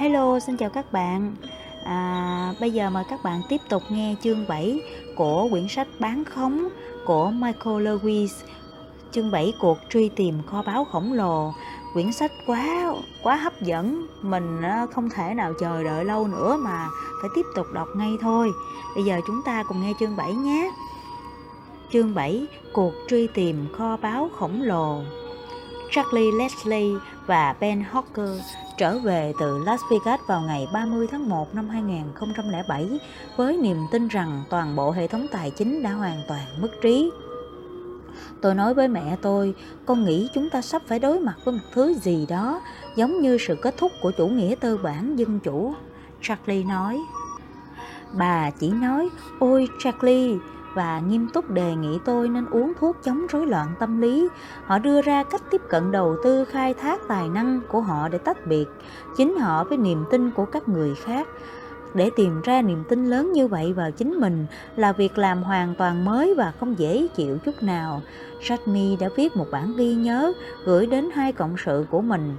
Hello, xin chào các bạn. À, bây giờ mời các bạn tiếp tục nghe chương 7 của quyển sách Bán khống của Michael Lewis. Chương 7 cuộc truy tìm kho báu khổng lồ. Quyển sách quá quá hấp dẫn, mình à, không thể nào chờ đợi lâu nữa mà phải tiếp tục đọc ngay thôi. Bây giờ chúng ta cùng nghe chương 7 nhé. Chương 7: Cuộc truy tìm kho báu khổng lồ. Charlie Leslie và Ben Hawker trở về từ Las Vegas vào ngày 30 tháng 1 năm 2007 với niềm tin rằng toàn bộ hệ thống tài chính đã hoàn toàn mất trí. Tôi nói với mẹ tôi, con nghĩ chúng ta sắp phải đối mặt với một thứ gì đó giống như sự kết thúc của chủ nghĩa tư bản dân chủ. Charlie nói. Bà chỉ nói, ôi Charlie, và nghiêm túc đề nghị tôi nên uống thuốc chống rối loạn tâm lý. Họ đưa ra cách tiếp cận đầu tư, khai thác tài năng của họ để tách biệt, chính họ với niềm tin của các người khác. Để tìm ra niềm tin lớn như vậy vào chính mình là việc làm hoàn toàn mới và không dễ chịu chút nào. Satmi đã viết một bản ghi nhớ gửi đến hai cộng sự của mình.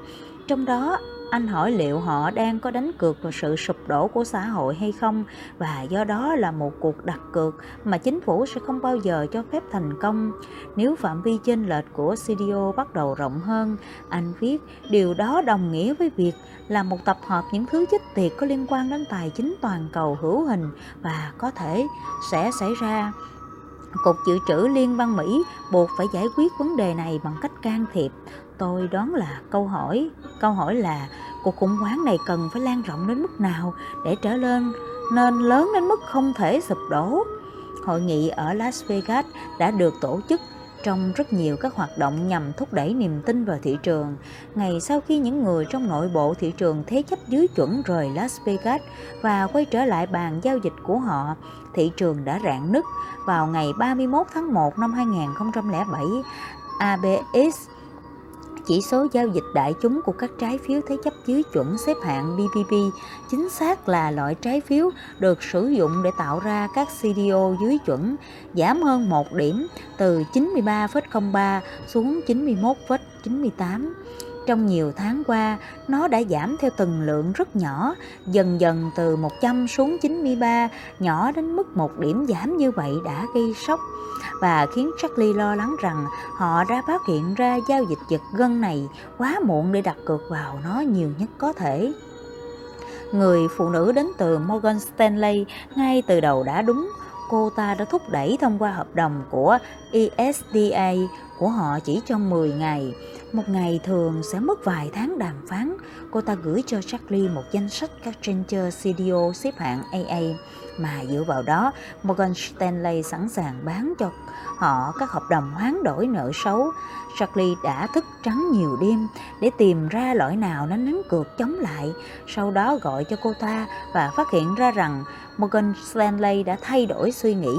Trong đó anh hỏi liệu họ đang có đánh cược vào sự sụp đổ của xã hội hay không và do đó là một cuộc đặt cược mà chính phủ sẽ không bao giờ cho phép thành công. Nếu phạm vi chênh lệch của CDO bắt đầu rộng hơn, anh viết điều đó đồng nghĩa với việc là một tập hợp những thứ chích tiệt có liên quan đến tài chính toàn cầu hữu hình và có thể sẽ xảy ra. Cục Dự trữ Liên bang Mỹ buộc phải giải quyết vấn đề này bằng cách can thiệp tôi đoán là câu hỏi câu hỏi là cuộc khủng hoảng này cần phải lan rộng đến mức nào để trở lên nên lớn đến mức không thể sụp đổ hội nghị ở Las Vegas đã được tổ chức trong rất nhiều các hoạt động nhằm thúc đẩy niềm tin vào thị trường. Ngày sau khi những người trong nội bộ thị trường thế chấp dưới chuẩn rời Las Vegas và quay trở lại bàn giao dịch của họ, thị trường đã rạn nứt. Vào ngày 31 tháng 1 năm 2007, ABS chỉ số giao dịch đại chúng của các trái phiếu thế chấp dưới chuẩn xếp hạng BBB chính xác là loại trái phiếu được sử dụng để tạo ra các CDO dưới chuẩn, giảm hơn 1 điểm từ 93,03 xuống 91,98. Trong nhiều tháng qua, nó đã giảm theo từng lượng rất nhỏ, dần dần từ 100 xuống 93, nhỏ đến mức một điểm giảm như vậy đã gây sốc và khiến Charlie lo lắng rằng họ đã phát hiện ra giao dịch giật gân này quá muộn để đặt cược vào nó nhiều nhất có thể. Người phụ nữ đến từ Morgan Stanley ngay từ đầu đã đúng, cô ta đã thúc đẩy thông qua hợp đồng của ESDA của họ chỉ trong 10 ngày. Một ngày thường sẽ mất vài tháng đàm phán. Cô ta gửi cho Charlie một danh sách các trader CDO xếp hạng AA mà dựa vào đó Morgan Stanley sẵn sàng bán cho họ các hợp đồng hoán đổi nợ xấu. Charlie đã thức trắng nhiều đêm để tìm ra loại nào nó đánh cược chống lại, sau đó gọi cho cô ta và phát hiện ra rằng Morgan Stanley đã thay đổi suy nghĩ.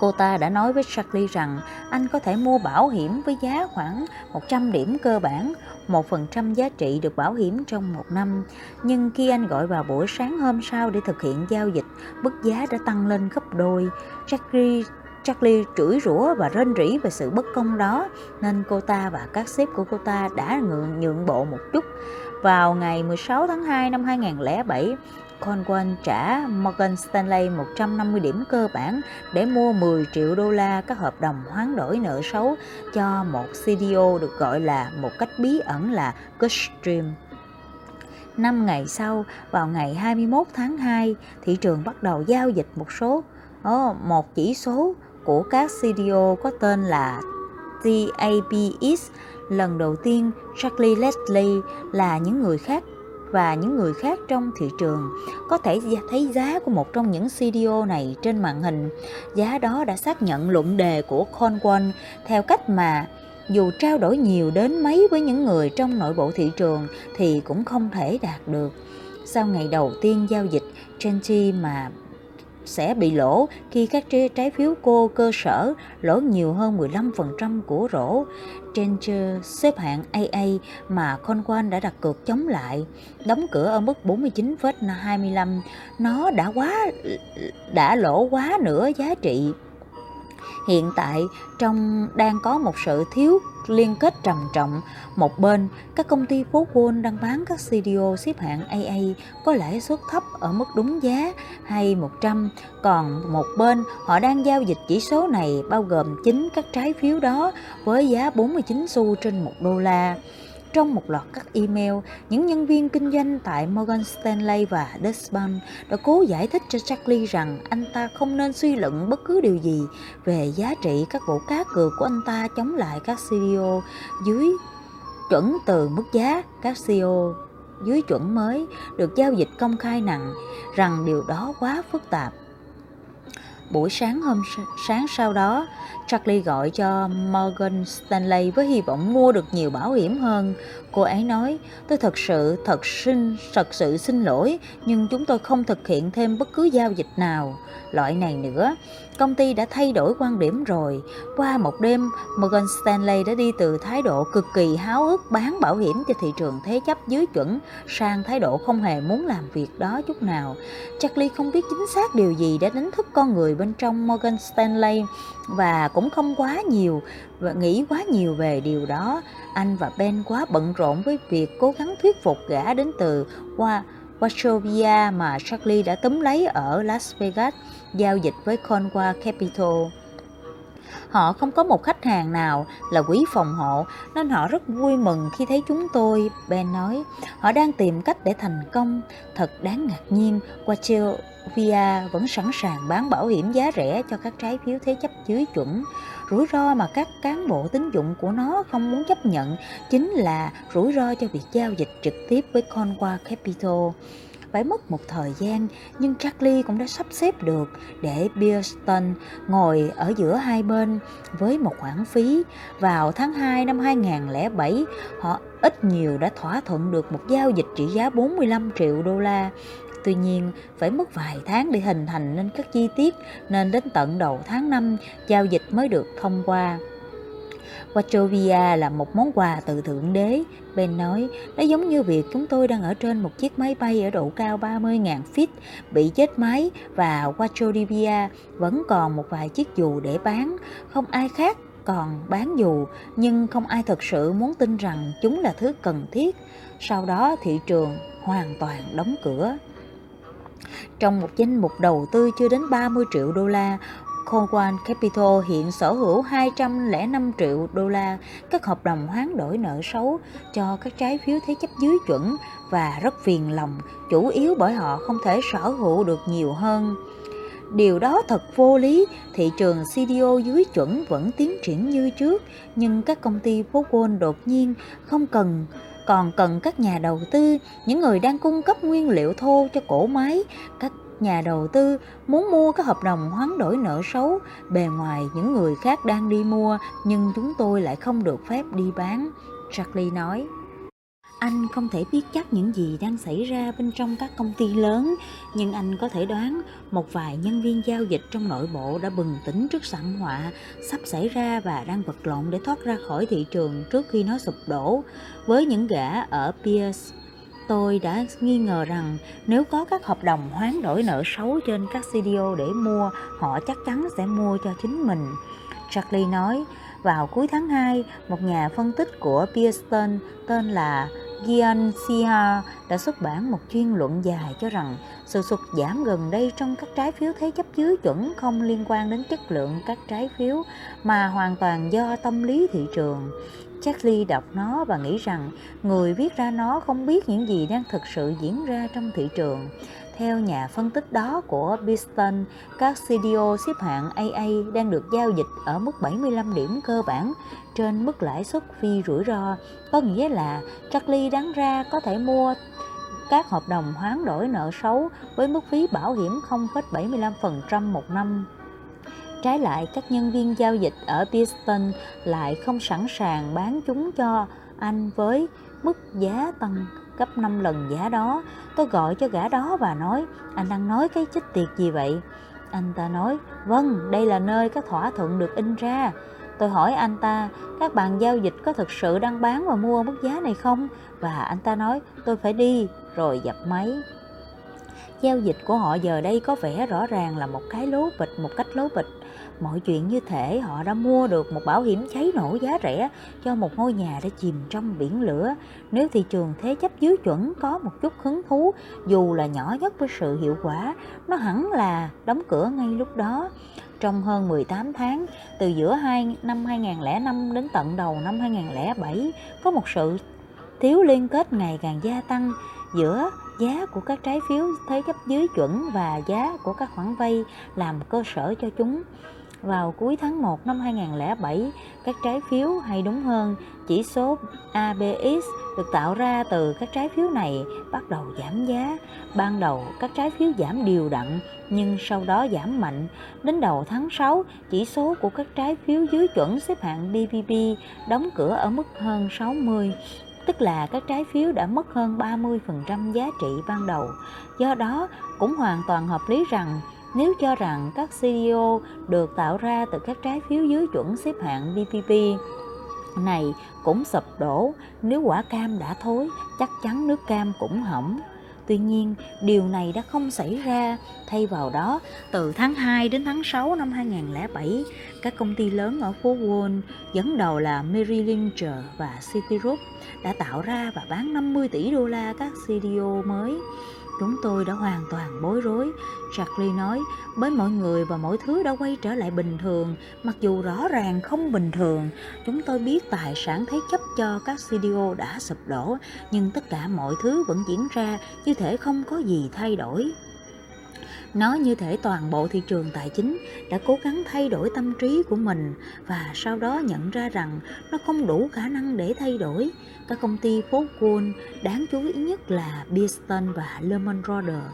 Cô ta đã nói với Charlie rằng anh có thể mua bảo hiểm với giá khoảng 100 điểm cơ bản, 1% giá trị được bảo hiểm trong một năm. Nhưng khi anh gọi vào buổi sáng hôm sau để thực hiện giao dịch, mức giá đã tăng lên gấp đôi. Charlie Charlie chửi rủa và rên rỉ về sự bất công đó, nên cô ta và các sếp của cô ta đã ngượng nhượng bộ một chút. Vào ngày 16 tháng 2 năm 2007, Conwell trả Morgan Stanley 150 điểm cơ bản để mua 10 triệu đô la các hợp đồng hoán đổi nợ xấu cho một CDO được gọi là một cách bí ẩn là Custream. Năm ngày sau, vào ngày 21 tháng 2, thị trường bắt đầu giao dịch một số một chỉ số của các CDO có tên là TAPX. Lần đầu tiên, Charlie Leslie là những người khác và những người khác trong thị trường có thể thấy giá của một trong những CDO này trên màn hình. Giá đó đã xác nhận luận đề của Conwell theo cách mà dù trao đổi nhiều đến mấy với những người trong nội bộ thị trường thì cũng không thể đạt được. Sau ngày đầu tiên giao dịch, Genji mà sẽ bị lỗ khi các trái phiếu cô cơ sở lỗ nhiều hơn 15% của rổ. trên xếp hạng AA mà Conwan đã đặt cược chống lại, đóng cửa ở mức 49,25. Nó đã quá đã lỗ quá nửa giá trị. Hiện tại trong đang có một sự thiếu liên kết trầm trọng. Một bên, các công ty phố Wall đang bán các CDO xếp hạng AA có lãi suất thấp ở mức đúng giá hay 100, còn một bên họ đang giao dịch chỉ số này bao gồm chính các trái phiếu đó với giá 49 xu trên 1 đô la. Trong một loạt các email, những nhân viên kinh doanh tại Morgan Stanley và Deutsche Bank đã cố giải thích cho Charlie rằng anh ta không nên suy luận bất cứ điều gì về giá trị các vụ cá cược của anh ta chống lại các CEO dưới chuẩn từ mức giá các CEO dưới chuẩn mới được giao dịch công khai nặng rằng điều đó quá phức tạp. Buổi sáng hôm sáng sau đó, Charlie gọi cho Morgan Stanley với hy vọng mua được nhiều bảo hiểm hơn. Cô ấy nói, tôi thật sự, thật xin, thật sự xin lỗi, nhưng chúng tôi không thực hiện thêm bất cứ giao dịch nào. Loại này nữa, công ty đã thay đổi quan điểm rồi. Qua một đêm, Morgan Stanley đã đi từ thái độ cực kỳ háo hức bán bảo hiểm cho thị trường thế chấp dưới chuẩn sang thái độ không hề muốn làm việc đó chút nào. Charlie không biết chính xác điều gì đã đánh thức con người bên trong Morgan Stanley và cũng không quá nhiều và nghĩ quá nhiều về điều đó. Anh và Ben quá bận rộn với việc cố gắng thuyết phục gã đến từ qua Wachovia mà Charlie đã túm lấy ở Las Vegas giao dịch với Conwa Capital. Họ không có một khách hàng nào là quý phòng hộ nên họ rất vui mừng khi thấy chúng tôi, Ben nói. Họ đang tìm cách để thành công. Thật đáng ngạc nhiên, Wachovia vẫn sẵn sàng bán bảo hiểm giá rẻ cho các trái phiếu thế chấp dưới chuẩn. Rủi ro mà các cán bộ tín dụng của nó không muốn chấp nhận chính là rủi ro cho việc giao dịch trực tiếp với Conqua Capital phải mất một thời gian nhưng Charlie cũng đã sắp xếp được để Pearson ngồi ở giữa hai bên với một khoản phí. Vào tháng 2 năm 2007, họ ít nhiều đã thỏa thuận được một giao dịch trị giá 45 triệu đô la. Tuy nhiên, phải mất vài tháng để hình thành nên các chi tiết, nên đến tận đầu tháng 5, giao dịch mới được thông qua. Wachovia là một món quà từ Thượng Đế. Ben nói, nó giống như việc chúng tôi đang ở trên một chiếc máy bay ở độ cao 30.000 feet, bị chết máy và Wachovia vẫn còn một vài chiếc dù để bán. Không ai khác còn bán dù, nhưng không ai thực sự muốn tin rằng chúng là thứ cần thiết. Sau đó thị trường hoàn toàn đóng cửa. Trong một danh mục đầu tư chưa đến 30 triệu đô la, Conquan Capital hiện sở hữu 205 triệu đô la các hợp đồng hoán đổi nợ xấu cho các trái phiếu thế chấp dưới chuẩn và rất phiền lòng, chủ yếu bởi họ không thể sở hữu được nhiều hơn. Điều đó thật vô lý, thị trường CDO dưới chuẩn vẫn tiến triển như trước, nhưng các công ty phố Wall đột nhiên không cần còn cần các nhà đầu tư, những người đang cung cấp nguyên liệu thô cho cổ máy, các nhà đầu tư muốn mua các hợp đồng hoán đổi nợ xấu, bề ngoài những người khác đang đi mua nhưng chúng tôi lại không được phép đi bán, Charlie nói. Anh không thể biết chắc những gì đang xảy ra bên trong các công ty lớn, nhưng anh có thể đoán một vài nhân viên giao dịch trong nội bộ đã bừng tỉnh trước sảm họa sắp xảy ra và đang vật lộn để thoát ra khỏi thị trường trước khi nó sụp đổ. Với những gã ở Pierce Tôi đã nghi ngờ rằng nếu có các hợp đồng hoán đổi nợ xấu trên các CDO để mua, họ chắc chắn sẽ mua cho chính mình. Charlie nói, vào cuối tháng 2, một nhà phân tích của Pearson tên là Gian Sia đã xuất bản một chuyên luận dài cho rằng sự sụt giảm gần đây trong các trái phiếu thế chấp dưới chuẩn không liên quan đến chất lượng các trái phiếu mà hoàn toàn do tâm lý thị trường. Charlie đọc nó và nghĩ rằng người viết ra nó không biết những gì đang thực sự diễn ra trong thị trường. Theo nhà phân tích đó của Biston, các CDO xếp hạng AA đang được giao dịch ở mức 75 điểm cơ bản trên mức lãi suất phi rủi ro, có nghĩa là Charlie đáng ra có thể mua các hợp đồng hoán đổi nợ xấu với mức phí bảo hiểm 0,75% một năm Trái lại, các nhân viên giao dịch ở Piston lại không sẵn sàng bán chúng cho anh với mức giá tăng gấp 5 lần giá đó. Tôi gọi cho gã đó và nói, anh đang nói cái chích tiệt gì vậy? Anh ta nói, vâng, đây là nơi các thỏa thuận được in ra. Tôi hỏi anh ta, các bạn giao dịch có thực sự đang bán và mua mức giá này không? Và anh ta nói, tôi phải đi, rồi dập máy. Giao dịch của họ giờ đây có vẻ rõ ràng là một cái lố bịch, một cách lố bịch Mọi chuyện như thể họ đã mua được một bảo hiểm cháy nổ giá rẻ cho một ngôi nhà đã chìm trong biển lửa. Nếu thị trường thế chấp dưới chuẩn có một chút hứng thú, dù là nhỏ nhất với sự hiệu quả, nó hẳn là đóng cửa ngay lúc đó. Trong hơn 18 tháng, từ giữa hai năm 2005 đến tận đầu năm 2007, có một sự thiếu liên kết ngày càng gia tăng giữa giá của các trái phiếu thế chấp dưới chuẩn và giá của các khoản vay làm cơ sở cho chúng. Vào cuối tháng 1 năm 2007, các trái phiếu hay đúng hơn, chỉ số ABX được tạo ra từ các trái phiếu này bắt đầu giảm giá. Ban đầu các trái phiếu giảm đều đặn nhưng sau đó giảm mạnh. Đến đầu tháng 6, chỉ số của các trái phiếu dưới chuẩn xếp hạng BBB đóng cửa ở mức hơn 60 tức là các trái phiếu đã mất hơn 30% giá trị ban đầu. Do đó, cũng hoàn toàn hợp lý rằng nếu cho rằng các CDO được tạo ra từ các trái phiếu dưới chuẩn xếp hạng BPP này cũng sụp đổ, nếu quả cam đã thối, chắc chắn nước cam cũng hỏng. Tuy nhiên, điều này đã không xảy ra. Thay vào đó, từ tháng 2 đến tháng 6 năm 2007, các công ty lớn ở phố Wall, dẫn đầu là Merrill Lynch và Citigroup, đã tạo ra và bán 50 tỷ đô la các CDO mới. Chúng tôi đã hoàn toàn bối rối, Charlie nói, bởi mọi người và mọi thứ đã quay trở lại bình thường, mặc dù rõ ràng không bình thường. Chúng tôi biết tài sản thế chấp cho các studio đã sụp đổ, nhưng tất cả mọi thứ vẫn diễn ra như thể không có gì thay đổi. Nó như thể toàn bộ thị trường tài chính đã cố gắng thay đổi tâm trí của mình và sau đó nhận ra rằng nó không đủ khả năng để thay đổi. Các công ty phố Wall đáng chú ý nhất là Beeston và Lehman Brothers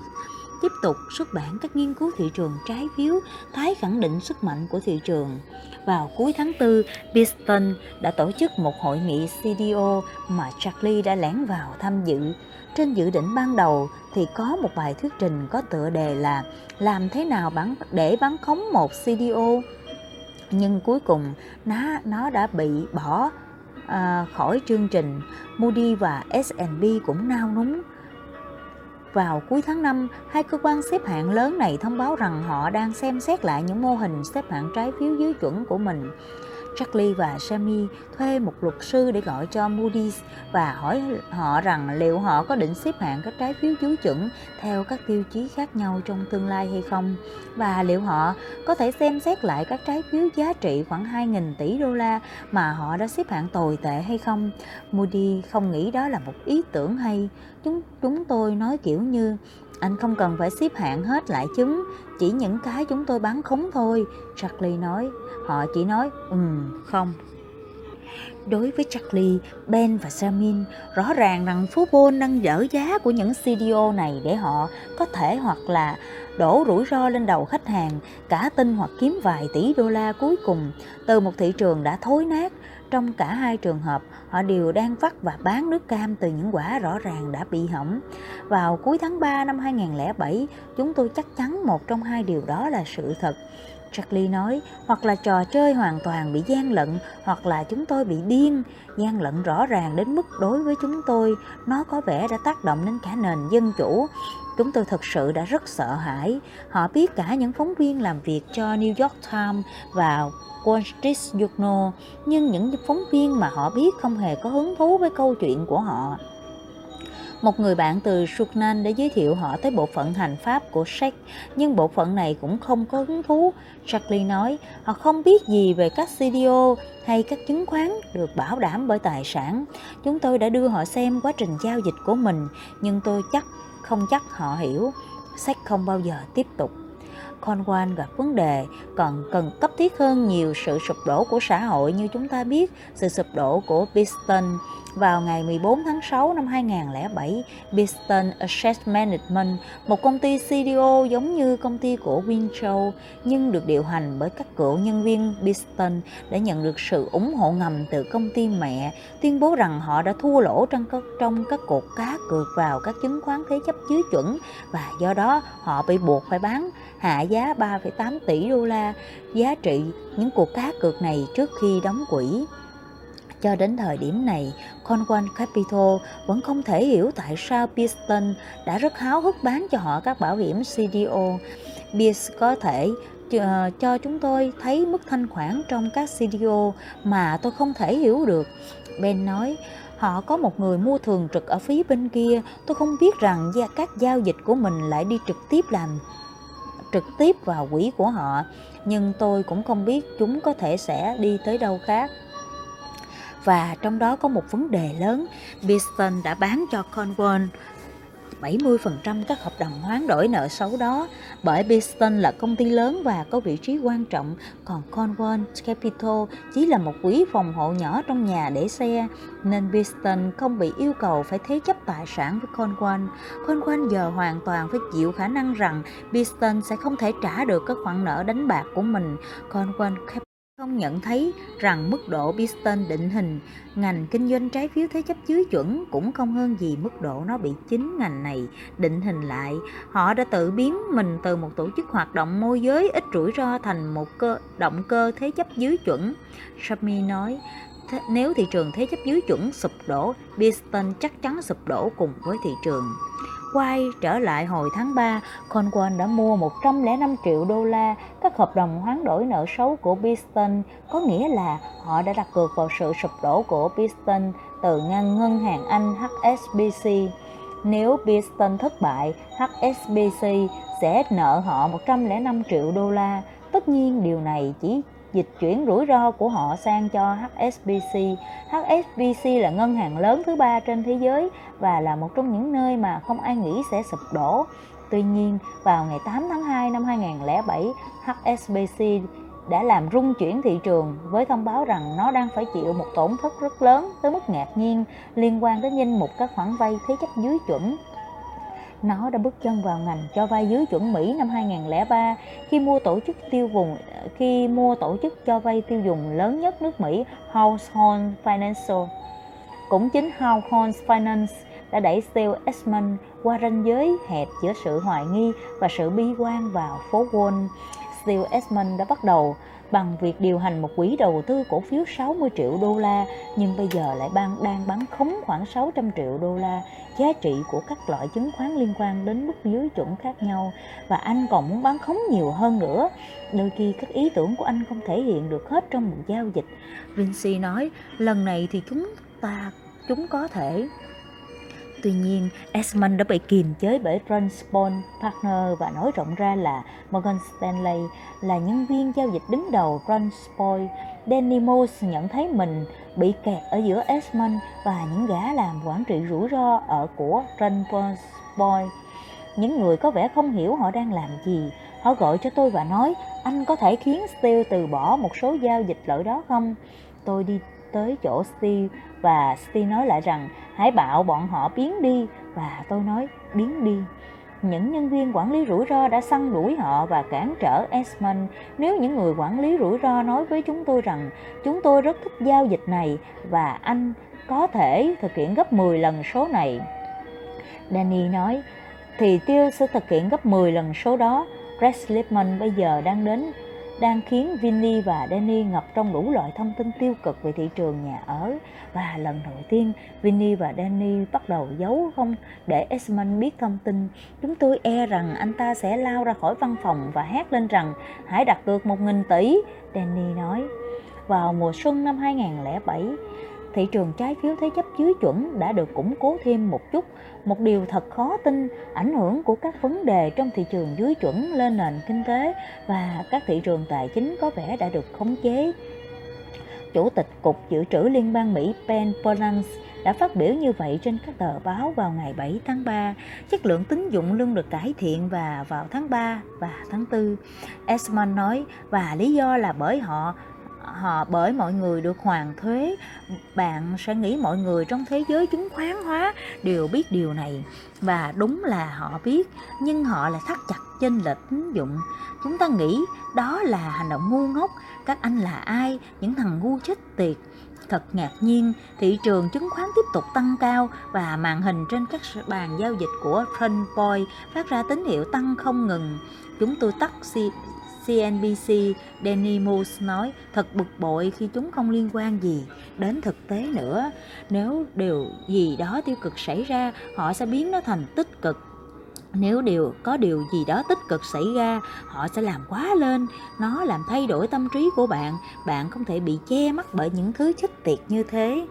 tiếp tục xuất bản các nghiên cứu thị trường trái phiếu tái khẳng định sức mạnh của thị trường. Vào cuối tháng 4, Beeston đã tổ chức một hội nghị CDO mà Charlie đã lén vào tham dự trên dự định ban đầu thì có một bài thuyết trình có tựa đề là làm thế nào bán để bán khống một CDO nhưng cuối cùng nó nó đã bị bỏ à, khỏi chương trình. Moody và S&P cũng nao núng. Vào cuối tháng 5, hai cơ quan xếp hạng lớn này thông báo rằng họ đang xem xét lại những mô hình xếp hạng trái phiếu dưới chuẩn của mình. Charlie và Sammy thuê một luật sư để gọi cho Moody's và hỏi họ rằng liệu họ có định xếp hạng các trái phiếu dưới chuẩn theo các tiêu chí khác nhau trong tương lai hay không và liệu họ có thể xem xét lại các trái phiếu giá trị khoảng 2.000 tỷ đô la mà họ đã xếp hạng tồi tệ hay không. Moody không nghĩ đó là một ý tưởng hay. Chúng chúng tôi nói kiểu như anh không cần phải xếp hạng hết lại chứng, chỉ những cái chúng tôi bán khống thôi, Charlie nói. Họ chỉ nói, ừm, không. Đối với Charlie, Ben và Samin, rõ ràng rằng phố Bôn đang dở giá của những CDO này để họ có thể hoặc là đổ rủi ro lên đầu khách hàng, cả tin hoặc kiếm vài tỷ đô la cuối cùng từ một thị trường đã thối nát. Trong cả hai trường hợp, họ đều đang vắt và bán nước cam từ những quả rõ ràng đã bị hỏng. Vào cuối tháng 3 năm 2007, chúng tôi chắc chắn một trong hai điều đó là sự thật. Charlie nói, hoặc là trò chơi hoàn toàn bị gian lận, hoặc là chúng tôi bị điên. Gian lận rõ ràng đến mức đối với chúng tôi, nó có vẻ đã tác động đến cả nền dân chủ. Chúng tôi thực sự đã rất sợ hãi. Họ biết cả những phóng viên làm việc cho New York Times và Wall Street Journal, nhưng những phóng viên mà họ biết không hề có hứng thú với câu chuyện của họ. Một người bạn từ Sudan đã giới thiệu họ tới bộ phận hành pháp của Sheikh, nhưng bộ phận này cũng không có hứng thú. Charlie nói, họ không biết gì về các CDO hay các chứng khoán được bảo đảm bởi tài sản. Chúng tôi đã đưa họ xem quá trình giao dịch của mình, nhưng tôi chắc không chắc họ hiểu. Sách không bao giờ tiếp tục. Cornwall gặp vấn đề còn cần cấp thiết hơn nhiều sự sụp đổ của xã hội như chúng ta biết sự sụp đổ của Biston vào ngày 14 tháng 6 năm 2007, Biston Asset Management, một công ty CDO giống như công ty của Winchell nhưng được điều hành bởi các cựu nhân viên Biston đã nhận được sự ủng hộ ngầm từ công ty mẹ, tuyên bố rằng họ đã thua lỗ trong các, trong các cuộc cá cược vào các chứng khoán thế chấp dưới chuẩn và do đó họ bị buộc phải bán hạ giá 3,8 tỷ đô la giá trị những cuộc cá cược này trước khi đóng quỹ. Cho đến thời điểm này, Conwan Capital vẫn không thể hiểu tại sao Piston đã rất háo hức bán cho họ các bảo hiểm CDO. Pierce có thể ờ, cho chúng tôi thấy mức thanh khoản trong các CDO mà tôi không thể hiểu được. Ben nói, họ có một người mua thường trực ở phía bên kia, tôi không biết rằng các giao dịch của mình lại đi trực tiếp làm trực tiếp vào quỹ của họ, nhưng tôi cũng không biết chúng có thể sẽ đi tới đâu khác. Và trong đó có một vấn đề lớn, biston đã bán cho Cornwall 70% các hợp đồng hoán đổi nợ xấu đó bởi Beeston là công ty lớn và có vị trí quan trọng, còn Cornwall Capital chỉ là một quỹ phòng hộ nhỏ trong nhà để xe, nên Beeston không bị yêu cầu phải thế chấp tài sản với Cornwall. Cornwall giờ hoàn toàn phải chịu khả năng rằng Beeston sẽ không thể trả được các khoản nợ đánh bạc của mình. Cornwall Capital không nhận thấy rằng mức độ Biston định hình ngành kinh doanh trái phiếu thế chấp dưới chuẩn cũng không hơn gì mức độ nó bị chính ngành này định hình lại. Họ đã tự biến mình từ một tổ chức hoạt động môi giới ít rủi ro thành một cơ động cơ thế chấp dưới chuẩn. Shami nói, nếu thị trường thế chấp dưới chuẩn sụp đổ, Biston chắc chắn sụp đổ cùng với thị trường. Quay trở lại hồi tháng 3, Conwell đã mua 105 triệu đô la các hợp đồng hoán đổi nợ xấu của Piston, có nghĩa là họ đã đặt cược vào sự sụp đổ của Piston từ ngân ngân hàng Anh HSBC. Nếu Piston thất bại, HSBC sẽ nợ họ 105 triệu đô la. Tất nhiên điều này chỉ dịch chuyển rủi ro của họ sang cho HSBC. HSBC là ngân hàng lớn thứ ba trên thế giới và là một trong những nơi mà không ai nghĩ sẽ sụp đổ. Tuy nhiên, vào ngày 8 tháng 2 năm 2007, HSBC đã làm rung chuyển thị trường với thông báo rằng nó đang phải chịu một tổn thất rất lớn tới mức ngạc nhiên liên quan đến danh mục các khoản vay thế chấp dưới chuẩn nó đã bước chân vào ngành cho vay dưới chuẩn Mỹ năm 2003 khi mua tổ chức tiêu vùng khi mua tổ chức cho vay tiêu dùng lớn nhất nước Mỹ, Household Financial. Cũng chính Household Finance đã đẩy Steve Esmond qua ranh giới hẹp giữa sự hoài nghi và sự bi quan vào phố Wall. Steve Esmond đã bắt đầu bằng việc điều hành một quỹ đầu tư cổ phiếu 60 triệu đô la, nhưng bây giờ lại ban, đang bán khống khoảng 600 triệu đô la. Giá trị của các loại chứng khoán liên quan đến mức dưới chuẩn khác nhau. Và anh còn muốn bán khống nhiều hơn nữa. Đôi khi các ý tưởng của anh không thể hiện được hết trong một giao dịch. Vinci nói, lần này thì chúng ta, chúng có thể Tuy nhiên, Esmond đã bị kiềm chế bởi Transpon Partner và nói rộng ra là Morgan Stanley là nhân viên giao dịch đứng đầu Transpon. Danny Moss nhận thấy mình bị kẹt ở giữa Esmond và những gã làm quản trị rủi ro ở của Transpon. Những người có vẻ không hiểu họ đang làm gì. Họ gọi cho tôi và nói, anh có thể khiến Steele từ bỏ một số giao dịch lợi đó không? Tôi đi tới chỗ Steve và Steve nói lại rằng hãy bảo bọn họ biến đi và tôi nói biến đi. Những nhân viên quản lý rủi ro đã săn đuổi họ và cản trở Esmond. Nếu những người quản lý rủi ro nói với chúng tôi rằng chúng tôi rất thích giao dịch này và anh có thể thực hiện gấp 10 lần số này. Danny nói, thì tiêu sẽ thực hiện gấp 10 lần số đó. Brad Slipman bây giờ đang đến đang khiến Vinny và Danny ngập trong đủ loại thông tin tiêu cực về thị trường nhà ở và lần đầu tiên Vinny và Danny bắt đầu giấu không để Esmond biết thông tin. Chúng tôi e rằng anh ta sẽ lao ra khỏi văn phòng và hét lên rằng hãy đặt cược một nghìn tỷ, Danny nói. Vào mùa xuân năm 2007, thị trường trái phiếu thế chấp dưới chuẩn đã được củng cố thêm một chút một điều thật khó tin, ảnh hưởng của các vấn đề trong thị trường dưới chuẩn lên nền kinh tế và các thị trường tài chính có vẻ đã được khống chế Chủ tịch Cục Dự trữ Liên bang Mỹ Ben Bernanke đã phát biểu như vậy trên các tờ báo vào ngày 7 tháng 3. Chất lượng tín dụng luôn được cải thiện và vào tháng 3 và tháng 4. Esman nói, và lý do là bởi họ họ bởi mọi người được hoàn thuế. Bạn sẽ nghĩ mọi người trong thế giới chứng khoán hóa đều biết điều này. Và đúng là họ biết, nhưng họ lại thắt chặt chênh lệch tín dụng. Chúng ta nghĩ đó là hành động ngu ngốc. Các anh là ai? Những thằng ngu chết tiệt. Thật ngạc nhiên, thị trường chứng khoán tiếp tục tăng cao và màn hình trên các bàn giao dịch của Trendpoint phát ra tín hiệu tăng không ngừng. Chúng tôi tắt CNBC Danny Moose nói thật bực bội khi chúng không liên quan gì đến thực tế nữa. Nếu điều gì đó tiêu cực xảy ra, họ sẽ biến nó thành tích cực. nếu điều có điều gì đó tích cực xảy ra họ sẽ làm quá lên nó làm thay đổi tâm trí của bạn bạn không thể bị che mắt bởi những thứ chết tiệt như thế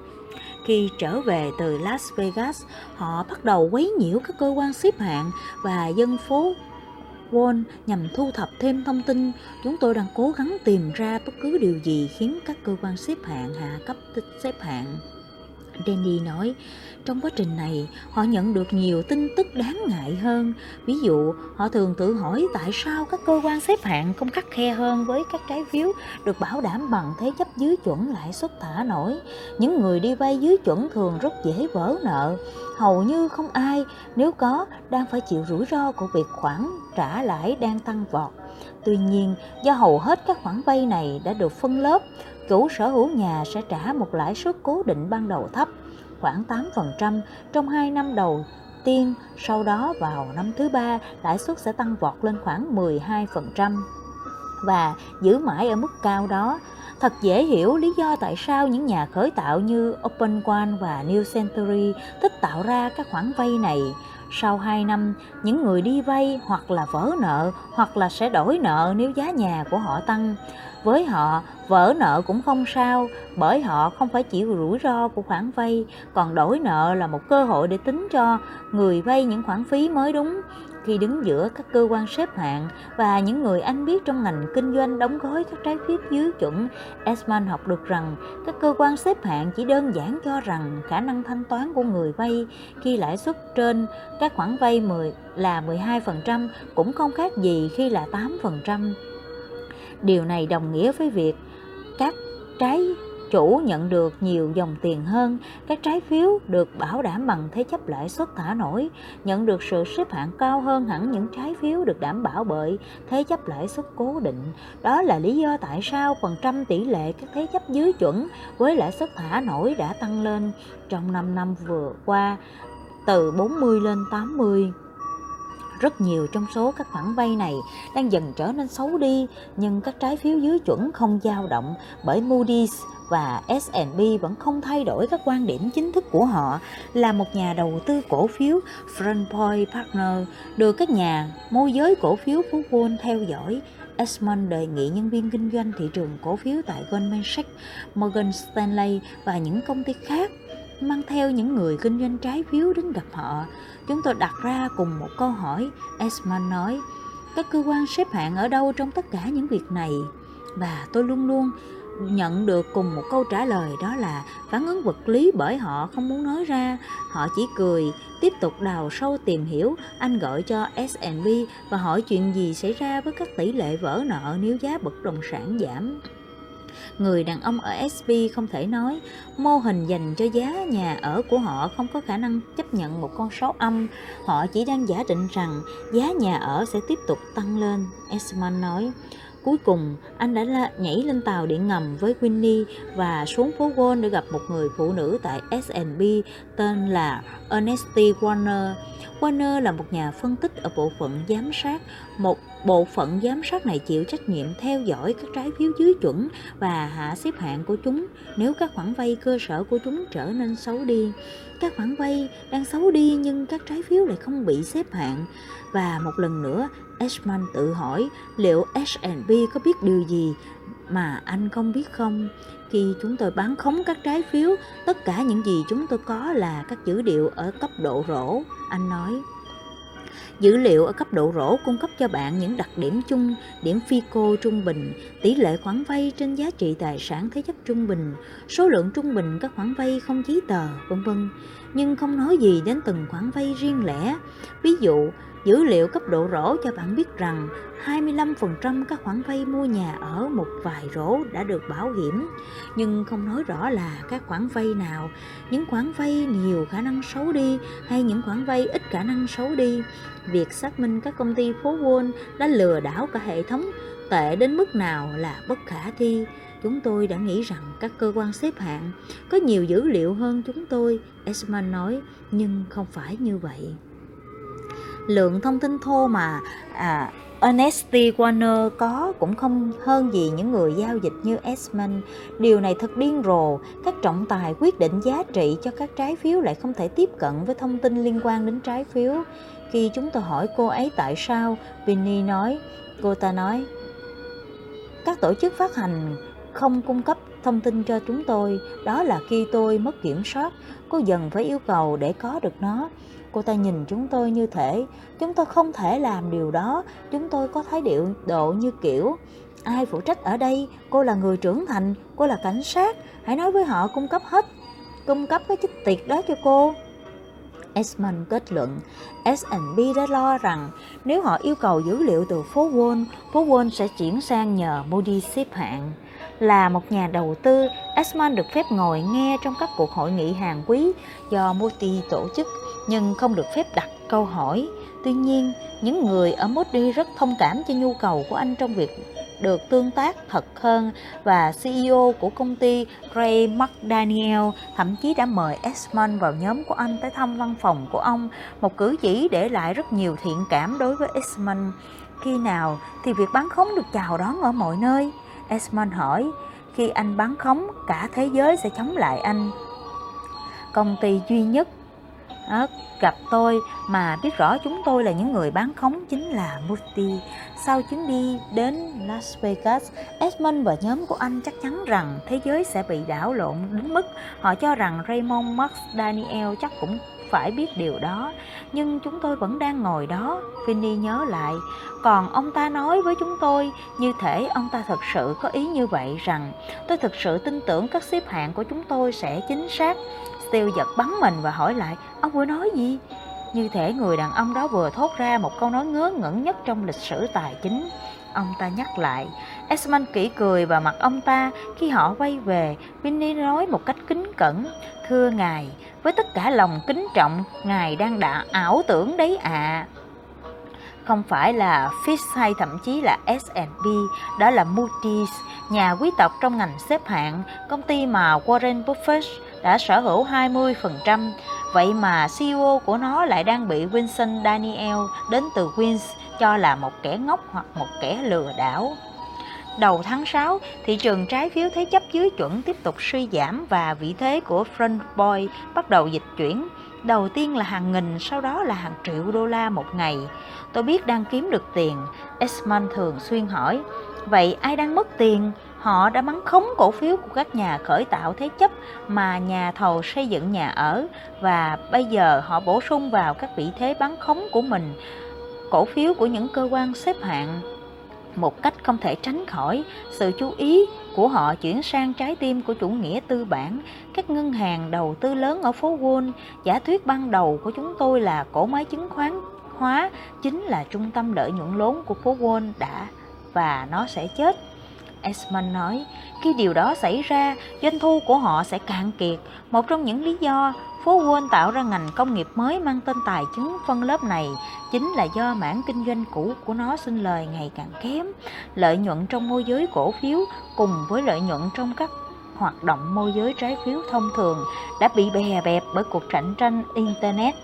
khi trở về từ Las Vegas, họ bắt đầu quấy nhiễu các cơ quan xếp hạng và dân phố Wall nhằm thu thập thêm thông tin. Chúng tôi đang cố gắng tìm ra bất cứ điều gì khiến các cơ quan xếp hạng hạ cấp xếp hạng. Danny nói, trong quá trình này, họ nhận được nhiều tin tức đáng ngại hơn. Ví dụ, họ thường tự hỏi tại sao các cơ quan xếp hạng không khắc khe hơn với các trái phiếu được bảo đảm bằng thế chấp dưới chuẩn lãi suất thả nổi. Những người đi vay dưới chuẩn thường rất dễ vỡ nợ. Hầu như không ai, nếu có, đang phải chịu rủi ro của việc khoản trả lãi đang tăng vọt. Tuy nhiên, do hầu hết các khoản vay này đã được phân lớp, chủ sở hữu nhà sẽ trả một lãi suất cố định ban đầu thấp, khoảng 8% trong 2 năm đầu tiên, sau đó vào năm thứ ba, lãi suất sẽ tăng vọt lên khoảng 12% và giữ mãi ở mức cao đó. Thật dễ hiểu lý do tại sao những nhà khởi tạo như Open One và New Century thích tạo ra các khoản vay này. Sau 2 năm, những người đi vay hoặc là vỡ nợ hoặc là sẽ đổi nợ nếu giá nhà của họ tăng. Với họ, vỡ nợ cũng không sao, bởi họ không phải chịu rủi ro của khoản vay, còn đổi nợ là một cơ hội để tính cho người vay những khoản phí mới đúng. Khi đứng giữa các cơ quan xếp hạng và những người anh biết trong ngành kinh doanh đóng gói các trái phiếu dưới chuẩn, Esman học được rằng các cơ quan xếp hạng chỉ đơn giản cho rằng khả năng thanh toán của người vay khi lãi suất trên các khoản vay 10 là 12% cũng không khác gì khi là 8%. Điều này đồng nghĩa với việc các trái chủ nhận được nhiều dòng tiền hơn, các trái phiếu được bảo đảm bằng thế chấp lãi suất thả nổi, nhận được sự xếp hạng cao hơn hẳn những trái phiếu được đảm bảo bởi thế chấp lãi suất cố định. Đó là lý do tại sao phần trăm tỷ lệ các thế chấp dưới chuẩn với lãi suất thả nổi đã tăng lên trong 5 năm vừa qua từ 40 lên 80. Rất nhiều trong số các khoản vay này đang dần trở nên xấu đi, nhưng các trái phiếu dưới chuẩn không dao động bởi Moody's và S&P vẫn không thay đổi các quan điểm chính thức của họ là một nhà đầu tư cổ phiếu Frontpoint Partner được các nhà môi giới cổ phiếu Phú Wall theo dõi. Esmond đề nghị nhân viên kinh doanh thị trường cổ phiếu tại Goldman Sachs, Morgan Stanley và những công ty khác mang theo những người kinh doanh trái phiếu đến gặp họ. Chúng tôi đặt ra cùng một câu hỏi, Esmond nói, các cơ quan xếp hạng ở đâu trong tất cả những việc này? Và tôi luôn luôn nhận được cùng một câu trả lời đó là phản ứng vật lý bởi họ không muốn nói ra họ chỉ cười tiếp tục đào sâu tìm hiểu anh gọi cho S&P và hỏi chuyện gì xảy ra với các tỷ lệ vỡ nợ nếu giá bất động sản giảm người đàn ông ở SP không thể nói mô hình dành cho giá nhà ở của họ không có khả năng chấp nhận một con số âm họ chỉ đang giả định rằng giá nhà ở sẽ tiếp tục tăng lên Esman nói Cuối cùng, anh đã nhảy lên tàu điện ngầm với Winnie và xuống phố Wall để gặp một người phụ nữ tại S&P tên là Ernesty Warner. Warner là một nhà phân tích ở bộ phận giám sát. Một bộ phận giám sát này chịu trách nhiệm theo dõi các trái phiếu dưới chuẩn và hạ xếp hạng của chúng nếu các khoản vay cơ sở của chúng trở nên xấu đi. Các khoản vay đang xấu đi nhưng các trái phiếu lại không bị xếp hạng. Và một lần nữa, Ashman tự hỏi liệu S&P có biết điều gì mà anh không biết không? Khi chúng tôi bán khống các trái phiếu, tất cả những gì chúng tôi có là các dữ liệu ở cấp độ rổ, anh nói. Dữ liệu ở cấp độ rổ cung cấp cho bạn những đặc điểm chung, điểm FICO trung bình, tỷ lệ khoản vay trên giá trị tài sản thế chấp trung bình, số lượng trung bình các khoản vay không giấy tờ, vân vân, nhưng không nói gì đến từng khoản vay riêng lẻ. Ví dụ, Dữ liệu cấp độ rổ cho bạn biết rằng 25% các khoản vay mua nhà ở một vài rổ đã được bảo hiểm, nhưng không nói rõ là các khoản vay nào, những khoản vay nhiều khả năng xấu đi hay những khoản vay ít khả năng xấu đi. Việc xác minh các công ty phố Wall đã lừa đảo cả hệ thống tệ đến mức nào là bất khả thi. Chúng tôi đã nghĩ rằng các cơ quan xếp hạng có nhiều dữ liệu hơn chúng tôi, Esman nói, nhưng không phải như vậy lượng thông tin thô mà à, Ernest Warner có cũng không hơn gì những người giao dịch như esman Điều này thật điên rồ, các trọng tài quyết định giá trị cho các trái phiếu lại không thể tiếp cận với thông tin liên quan đến trái phiếu. Khi chúng tôi hỏi cô ấy tại sao, Vinny nói, cô ta nói, các tổ chức phát hành không cung cấp thông tin cho chúng tôi, đó là khi tôi mất kiểm soát, cô dần phải yêu cầu để có được nó. Cô ta nhìn chúng tôi như thể chúng tôi không thể làm điều đó, chúng tôi có thái điệu độ như kiểu ai phụ trách ở đây, cô là người trưởng thành, cô là cảnh sát, hãy nói với họ cung cấp hết, cung cấp cái chích tiệt đó cho cô. Esmond kết luận, S&P đã lo rằng nếu họ yêu cầu dữ liệu từ phố Wall, phố Wall sẽ chuyển sang nhờ Moody xếp hạng. Là một nhà đầu tư, Esmond được phép ngồi nghe trong các cuộc hội nghị hàng quý do Moody tổ chức, nhưng không được phép đặt câu hỏi. Tuy nhiên, những người ở Moody rất thông cảm cho nhu cầu của anh trong việc được tương tác thật hơn và CEO của công ty Ray McDaniel thậm chí đã mời Esmond vào nhóm của anh tới thăm văn phòng của ông, một cử chỉ để lại rất nhiều thiện cảm đối với Esmond. Khi nào thì việc bán khống được chào đón ở mọi nơi? Esmond hỏi, khi anh bán khống, cả thế giới sẽ chống lại anh. Công ty duy nhất đó, gặp tôi mà biết rõ chúng tôi là những người bán khống chính là Moody. Sau chuyến đi đến Las Vegas, Esmond và nhóm của anh chắc chắn rằng thế giới sẽ bị đảo lộn đến mức họ cho rằng Raymond Max Daniel chắc cũng phải biết điều đó. Nhưng chúng tôi vẫn đang ngồi đó Vinny nhớ lại. Còn ông ta nói với chúng tôi như thể ông ta thật sự có ý như vậy rằng tôi thực sự tin tưởng các xếp hạng của chúng tôi sẽ chính xác. Steel giật bắn mình và hỏi lại, ông vừa nói gì như thể người đàn ông đó vừa thốt ra một câu nói ngớ ngẩn nhất trong lịch sử tài chính ông ta nhắc lại, Esmond kỹ cười vào mặt ông ta khi họ quay về, Vinny nói một cách kính cẩn, thưa ngài, với tất cả lòng kính trọng, ngài đang đã ảo tưởng đấy ạ à. không phải là Fitch hay thậm chí là S&P đó là Moody's, nhà quý tộc trong ngành xếp hạng, công ty mà Warren Buffett đã sở hữu 20% vậy mà CEO của nó lại đang bị Winston Daniel đến từ Queens cho là một kẻ ngốc hoặc một kẻ lừa đảo Đầu tháng 6, thị trường trái phiếu thế chấp dưới chuẩn tiếp tục suy giảm và vị thế của Front Boy bắt đầu dịch chuyển. Đầu tiên là hàng nghìn, sau đó là hàng triệu đô la một ngày. Tôi biết đang kiếm được tiền. Esmond thường xuyên hỏi, vậy ai đang mất tiền? Họ đã bắn khống cổ phiếu của các nhà khởi tạo thế chấp mà nhà thầu xây dựng nhà ở và bây giờ họ bổ sung vào các vị thế bán khống của mình, cổ phiếu của những cơ quan xếp hạng. Một cách không thể tránh khỏi, sự chú ý của họ chuyển sang trái tim của chủ nghĩa tư bản. Các ngân hàng đầu tư lớn ở phố Wall, giả thuyết ban đầu của chúng tôi là cổ máy chứng khoán hóa, chính là trung tâm lợi nhuận lớn của phố Wall đã và nó sẽ chết. Esmond nói, khi điều đó xảy ra, doanh thu của họ sẽ cạn kiệt. Một trong những lý do phố Wall tạo ra ngành công nghiệp mới mang tên tài chính phân lớp này chính là do mảng kinh doanh cũ của nó sinh lời ngày càng kém. Lợi nhuận trong môi giới cổ phiếu cùng với lợi nhuận trong các hoạt động môi giới trái phiếu thông thường đã bị bè bẹp bởi cuộc cạnh tranh Internet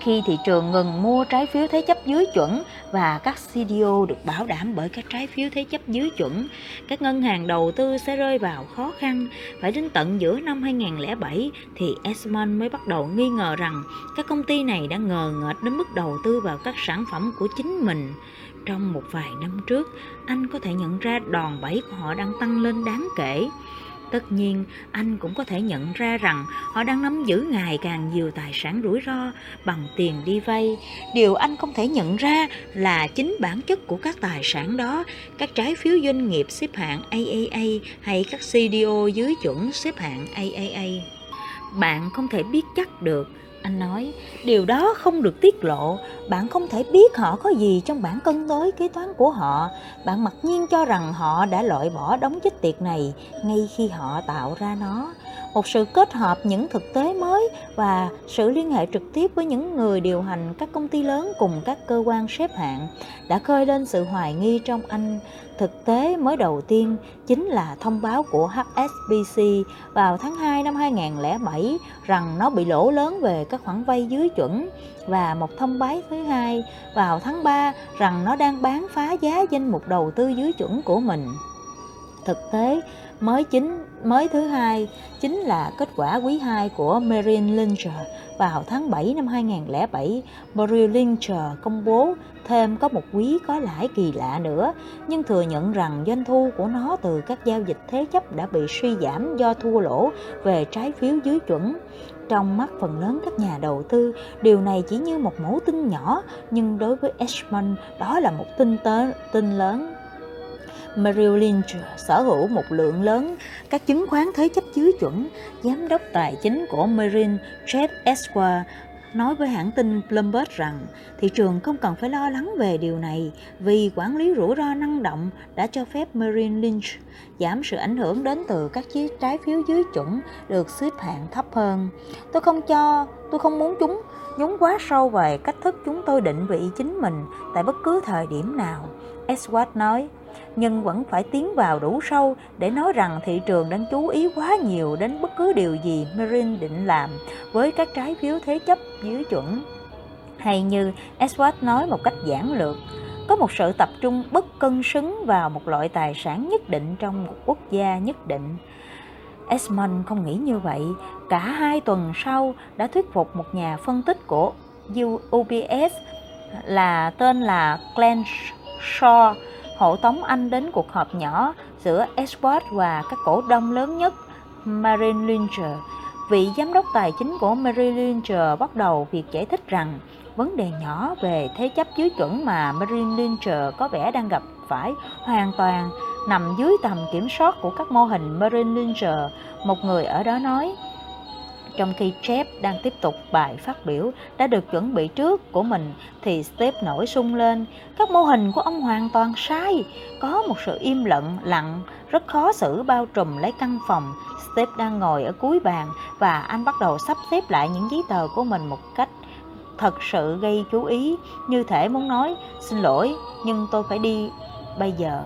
khi thị trường ngừng mua trái phiếu thế chấp dưới chuẩn và các CDO được bảo đảm bởi các trái phiếu thế chấp dưới chuẩn, các ngân hàng đầu tư sẽ rơi vào khó khăn. Phải đến tận giữa năm 2007 thì Esmond mới bắt đầu nghi ngờ rằng các công ty này đã ngờ ngợt đến mức đầu tư vào các sản phẩm của chính mình. Trong một vài năm trước, anh có thể nhận ra đòn bẩy của họ đang tăng lên đáng kể. Tất nhiên, anh cũng có thể nhận ra rằng họ đang nắm giữ ngày càng nhiều tài sản rủi ro bằng tiền đi vay. Điều anh không thể nhận ra là chính bản chất của các tài sản đó, các trái phiếu doanh nghiệp xếp hạng AAA hay các CDO dưới chuẩn xếp hạng AAA. Bạn không thể biết chắc được anh nói, điều đó không được tiết lộ, bạn không thể biết họ có gì trong bản cân đối kế toán của họ. Bạn mặc nhiên cho rằng họ đã loại bỏ đống chích tiệt này ngay khi họ tạo ra nó một sự kết hợp những thực tế mới và sự liên hệ trực tiếp với những người điều hành các công ty lớn cùng các cơ quan xếp hạng đã khơi lên sự hoài nghi trong anh. Thực tế mới đầu tiên chính là thông báo của HSBC vào tháng 2 năm 2007 rằng nó bị lỗ lớn về các khoản vay dưới chuẩn và một thông báo thứ hai vào tháng 3 rằng nó đang bán phá giá danh mục đầu tư dưới chuẩn của mình. Thực tế, mới chính mới thứ hai chính là kết quả quý 2 của Merrill Lynch vào tháng 7 năm 2007. Merrill Lynch công bố thêm có một quý có lãi kỳ lạ nữa, nhưng thừa nhận rằng doanh thu của nó từ các giao dịch thế chấp đã bị suy giảm do thua lỗ về trái phiếu dưới chuẩn. Trong mắt phần lớn các nhà đầu tư, điều này chỉ như một mẫu tin nhỏ, nhưng đối với Edgman đó là một tin, tớ, tin lớn Merrill Lynch sở hữu một lượng lớn các chứng khoán thế chấp dưới chuẩn. Giám đốc tài chính của Merrill Jeff Esquire nói với hãng tin Bloomberg rằng thị trường không cần phải lo lắng về điều này vì quản lý rủi ro năng động đã cho phép Merrill Lynch giảm sự ảnh hưởng đến từ các chiếc trái phiếu dưới chuẩn được xếp hạng thấp hơn. Tôi không cho, tôi không muốn chúng nhúng quá sâu về cách thức chúng tôi định vị chính mình tại bất cứ thời điểm nào. Edward nói, nhưng vẫn phải tiến vào đủ sâu để nói rằng thị trường đang chú ý quá nhiều đến bất cứ điều gì Marin định làm với các trái phiếu thế chấp dưới chuẩn. Hay như Edward nói một cách giản lược, có một sự tập trung bất cân xứng vào một loại tài sản nhất định trong một quốc gia nhất định. Esmond không nghĩ như vậy. Cả hai tuần sau đã thuyết phục một nhà phân tích của UBS là tên là Glenn Shaw hộ tống anh đến cuộc họp nhỏ giữa Edward và các cổ đông lớn nhất Marine Lynch. Vị giám đốc tài chính của Marine Lynch bắt đầu việc giải thích rằng vấn đề nhỏ về thế chấp dưới chuẩn mà Marine Lynch có vẻ đang gặp phải hoàn toàn nằm dưới tầm kiểm soát của các mô hình Marine Lynch. Một người ở đó nói, trong khi Jeff đang tiếp tục bài phát biểu đã được chuẩn bị trước của mình thì Steve nổi sung lên. Các mô hình của ông hoàn toàn sai. Có một sự im lặng, lặng, rất khó xử bao trùm lấy căn phòng. Steve đang ngồi ở cuối bàn và anh bắt đầu sắp xếp lại những giấy tờ của mình một cách thật sự gây chú ý như thể muốn nói xin lỗi nhưng tôi phải đi bây giờ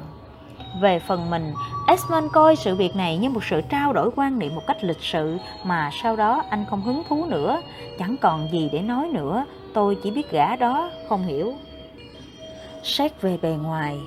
về phần mình, Esmond coi sự việc này như một sự trao đổi quan niệm một cách lịch sự mà sau đó anh không hứng thú nữa, chẳng còn gì để nói nữa, tôi chỉ biết gã đó không hiểu. Xét về bề ngoài,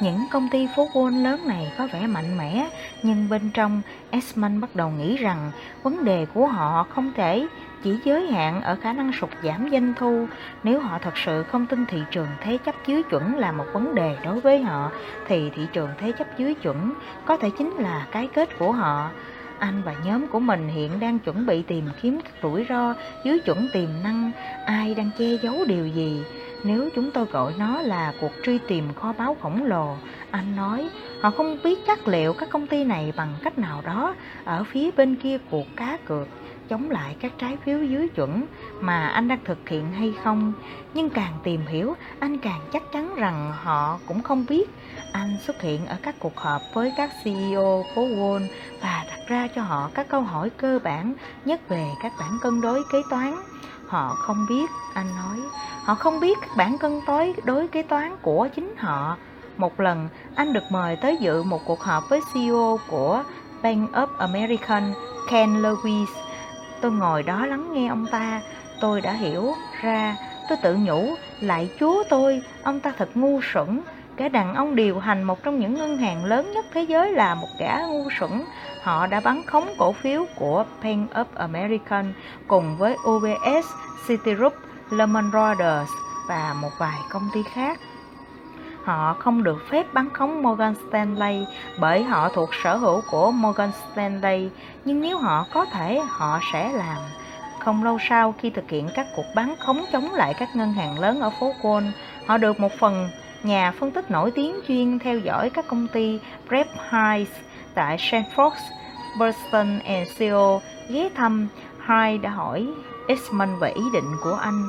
những công ty phố Wall lớn này có vẻ mạnh mẽ, nhưng bên trong Esmond bắt đầu nghĩ rằng vấn đề của họ không thể chỉ giới hạn ở khả năng sụt giảm doanh thu. Nếu họ thật sự không tin thị trường thế chấp dưới chuẩn là một vấn đề đối với họ, thì thị trường thế chấp dưới chuẩn có thể chính là cái kết của họ. Anh và nhóm của mình hiện đang chuẩn bị tìm kiếm các rủi ro dưới chuẩn tiềm năng. Ai đang che giấu điều gì? Nếu chúng tôi gọi nó là cuộc truy tìm kho báu khổng lồ, anh nói, họ không biết chắc liệu các công ty này bằng cách nào đó ở phía bên kia cuộc cá cược chống lại các trái phiếu dưới chuẩn mà anh đang thực hiện hay không. Nhưng càng tìm hiểu, anh càng chắc chắn rằng họ cũng không biết. Anh xuất hiện ở các cuộc họp với các ceo phố wall và đặt ra cho họ các câu hỏi cơ bản, nhất về các bản cân đối kế toán. Họ không biết, anh nói, họ không biết các bản cân đối đối kế toán của chính họ. Một lần, anh được mời tới dự một cuộc họp với ceo của bank of american ken lewis. Tôi ngồi đó lắng nghe ông ta, tôi đã hiểu ra, tôi tự nhủ, lại chúa tôi, ông ta thật ngu xuẩn. Kẻ đàn ông điều hành một trong những ngân hàng lớn nhất thế giới là một kẻ ngu xuẩn. Họ đã bắn khống cổ phiếu của Bank of American cùng với UBS, Citigroup, Lehman Brothers và một vài công ty khác họ không được phép bắn khống Morgan Stanley bởi họ thuộc sở hữu của Morgan Stanley, nhưng nếu họ có thể, họ sẽ làm. Không lâu sau khi thực hiện các cuộc bắn khống chống lại các ngân hàng lớn ở phố Wall, họ được một phần nhà phân tích nổi tiếng chuyên theo dõi các công ty Brett Heights tại Sanford, Boston and Seoul ghé thăm. Hyde đã hỏi Esmond về ý định của anh.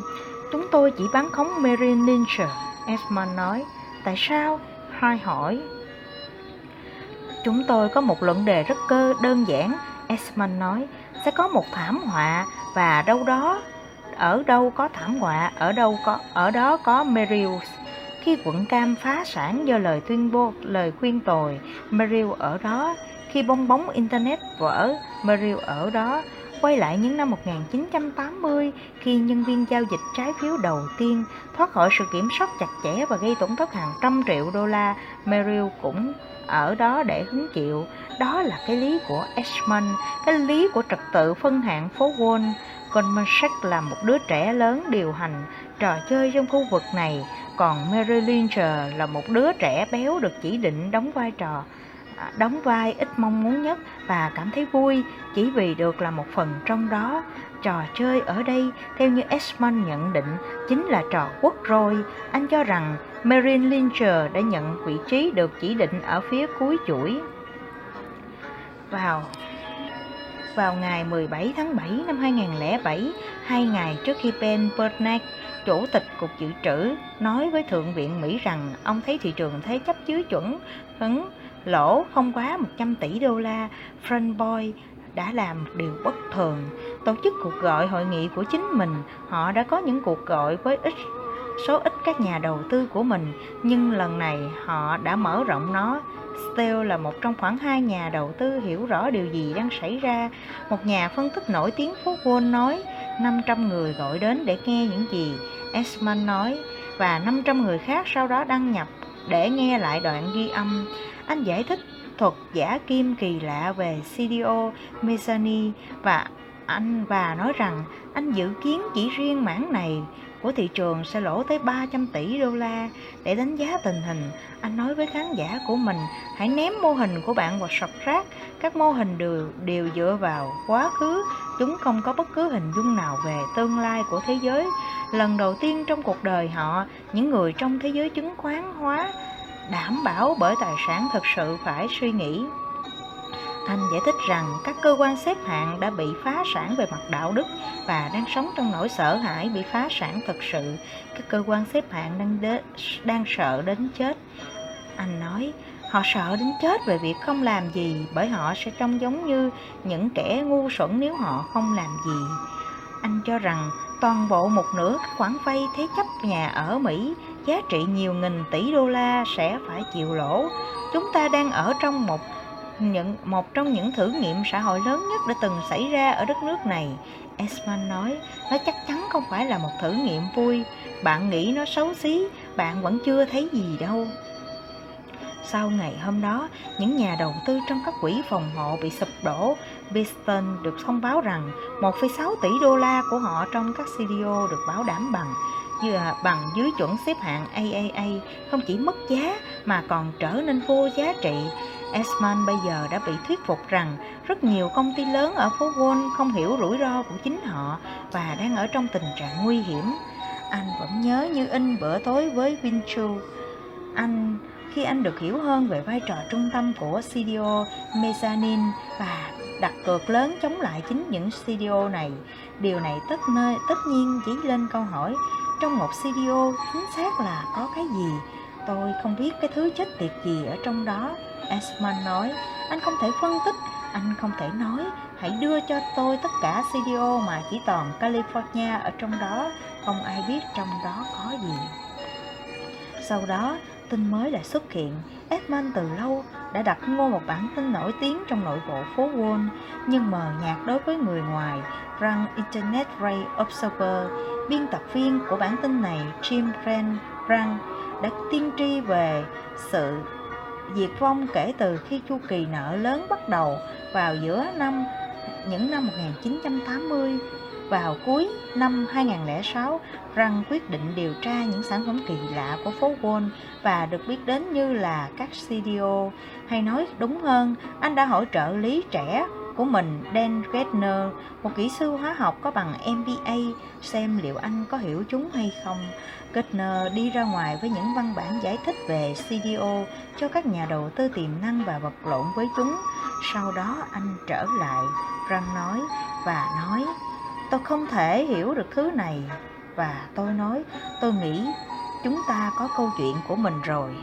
Chúng tôi chỉ bắn khống Merrill Lynch, Esmond nói. Tại sao? Hai hỏi. Chúng tôi có một luận đề rất cơ đơn giản. Esmond nói, sẽ có một thảm họa và đâu đó, ở đâu có thảm họa, ở đâu có, ở đó có Meryl. Khi quận Cam phá sản do lời tuyên bố, lời khuyên tồi, Meryl ở đó. Khi bong bóng Internet vỡ, Meryl ở đó. Quay lại những năm 1980, khi nhân viên giao dịch trái phiếu đầu tiên thoát khỏi sự kiểm soát chặt chẽ và gây tổn thất hàng trăm triệu đô la, Merrill cũng ở đó để hứng chịu. Đó là cái lý của Ashman, cái lý của trật tự phân hạng phố Wall. Goldman Sachs là một đứa trẻ lớn điều hành trò chơi trong khu vực này, còn Merrill Lynch là một đứa trẻ béo được chỉ định đóng vai trò đóng vai ít mong muốn nhất và cảm thấy vui chỉ vì được là một phần trong đó. Trò chơi ở đây, theo như Esmond nhận định, chính là trò quất rồi. Anh cho rằng Marin Lynch đã nhận vị trí được chỉ định ở phía cuối chuỗi. Vào vào ngày 17 tháng 7 năm 2007, hai ngày trước khi Ben Bernanke, chủ tịch Cục Dự trữ, nói với Thượng viện Mỹ rằng ông thấy thị trường thế chấp dưới chuẩn hứng lỗ không quá 100 tỷ đô la, Frank Boy đã làm điều bất thường. Tổ chức cuộc gọi hội nghị của chính mình, họ đã có những cuộc gọi với ít số ít các nhà đầu tư của mình, nhưng lần này họ đã mở rộng nó. Steele là một trong khoảng hai nhà đầu tư hiểu rõ điều gì đang xảy ra. Một nhà phân tích nổi tiếng phố Wall nói, 500 người gọi đến để nghe những gì Esman nói, và 500 người khác sau đó đăng nhập để nghe lại đoạn ghi âm. Anh giải thích thuật giả kim kỳ lạ về CDO Mezani và anh và nói rằng anh dự kiến chỉ riêng mảng này của thị trường sẽ lỗ tới 300 tỷ đô la. Để đánh giá tình hình, anh nói với khán giả của mình, hãy ném mô hình của bạn vào sọt rác. Các mô hình đều, đều dựa vào quá khứ, chúng không có bất cứ hình dung nào về tương lai của thế giới. Lần đầu tiên trong cuộc đời họ, những người trong thế giới chứng khoán hóa đảm bảo bởi tài sản thực sự phải suy nghĩ anh giải thích rằng các cơ quan xếp hạng đã bị phá sản về mặt đạo đức và đang sống trong nỗi sợ hãi bị phá sản thực sự. Các cơ quan xếp hạng đang, đế, đang sợ đến chết. Anh nói, họ sợ đến chết về việc không làm gì bởi họ sẽ trông giống như những kẻ ngu xuẩn nếu họ không làm gì. Anh cho rằng toàn bộ một nửa các khoản vay thế chấp nhà ở Mỹ giá trị nhiều nghìn tỷ đô la sẽ phải chịu lỗ. Chúng ta đang ở trong một những một trong những thử nghiệm xã hội lớn nhất đã từng xảy ra ở đất nước này. Esman nói, nó chắc chắn không phải là một thử nghiệm vui. Bạn nghĩ nó xấu xí, bạn vẫn chưa thấy gì đâu. Sau ngày hôm đó, những nhà đầu tư trong các quỹ phòng hộ bị sụp đổ. Biston được thông báo rằng 1,6 tỷ đô la của họ trong các CDO được bảo đảm bằng bằng dưới chuẩn xếp hạng AAA không chỉ mất giá mà còn trở nên vô giá trị. Esman bây giờ đã bị thuyết phục rằng rất nhiều công ty lớn ở phố Wall không hiểu rủi ro của chính họ và đang ở trong tình trạng nguy hiểm. Anh vẫn nhớ như in bữa tối với Vinchu. Anh, khi anh được hiểu hơn về vai trò trung tâm của CDO Mezzanine và đặt cược lớn chống lại chính những CDO này. Điều này tất nơi, tất nhiên chỉ lên câu hỏi trong một CDO chính xác là có cái gì. Tôi không biết cái thứ chết tiệt gì ở trong đó. Esman nói, anh không thể phân tích, anh không thể nói, hãy đưa cho tôi tất cả CDO mà chỉ toàn California ở trong đó, không ai biết trong đó có gì. Sau đó, tin mới lại xuất hiện. Edmund từ lâu đã đặt mua một bản tin nổi tiếng trong nội bộ phố Wall, nhưng mờ nhạt đối với người ngoài, rằng Internet Ray Observer, biên tập viên của bản tin này Jim Grant rằng đã tiên tri về sự diệt vong kể từ khi chu kỳ nợ lớn bắt đầu vào giữa năm những năm 1980 vào cuối năm 2006, rằng quyết định điều tra những sản phẩm kỳ lạ của phố Wall và được biết đến như là các CDO. Hay nói đúng hơn, anh đã hỗ trợ lý trẻ của mình Dan Gardner, một kỹ sư hóa học có bằng MBA, xem liệu anh có hiểu chúng hay không. Gardner đi ra ngoài với những văn bản giải thích về CDO cho các nhà đầu tư tiềm năng và vật lộn với chúng. Sau đó anh trở lại, Răng nói và nói, tôi không thể hiểu được thứ này. Và tôi nói, tôi nghĩ chúng ta có câu chuyện của mình rồi.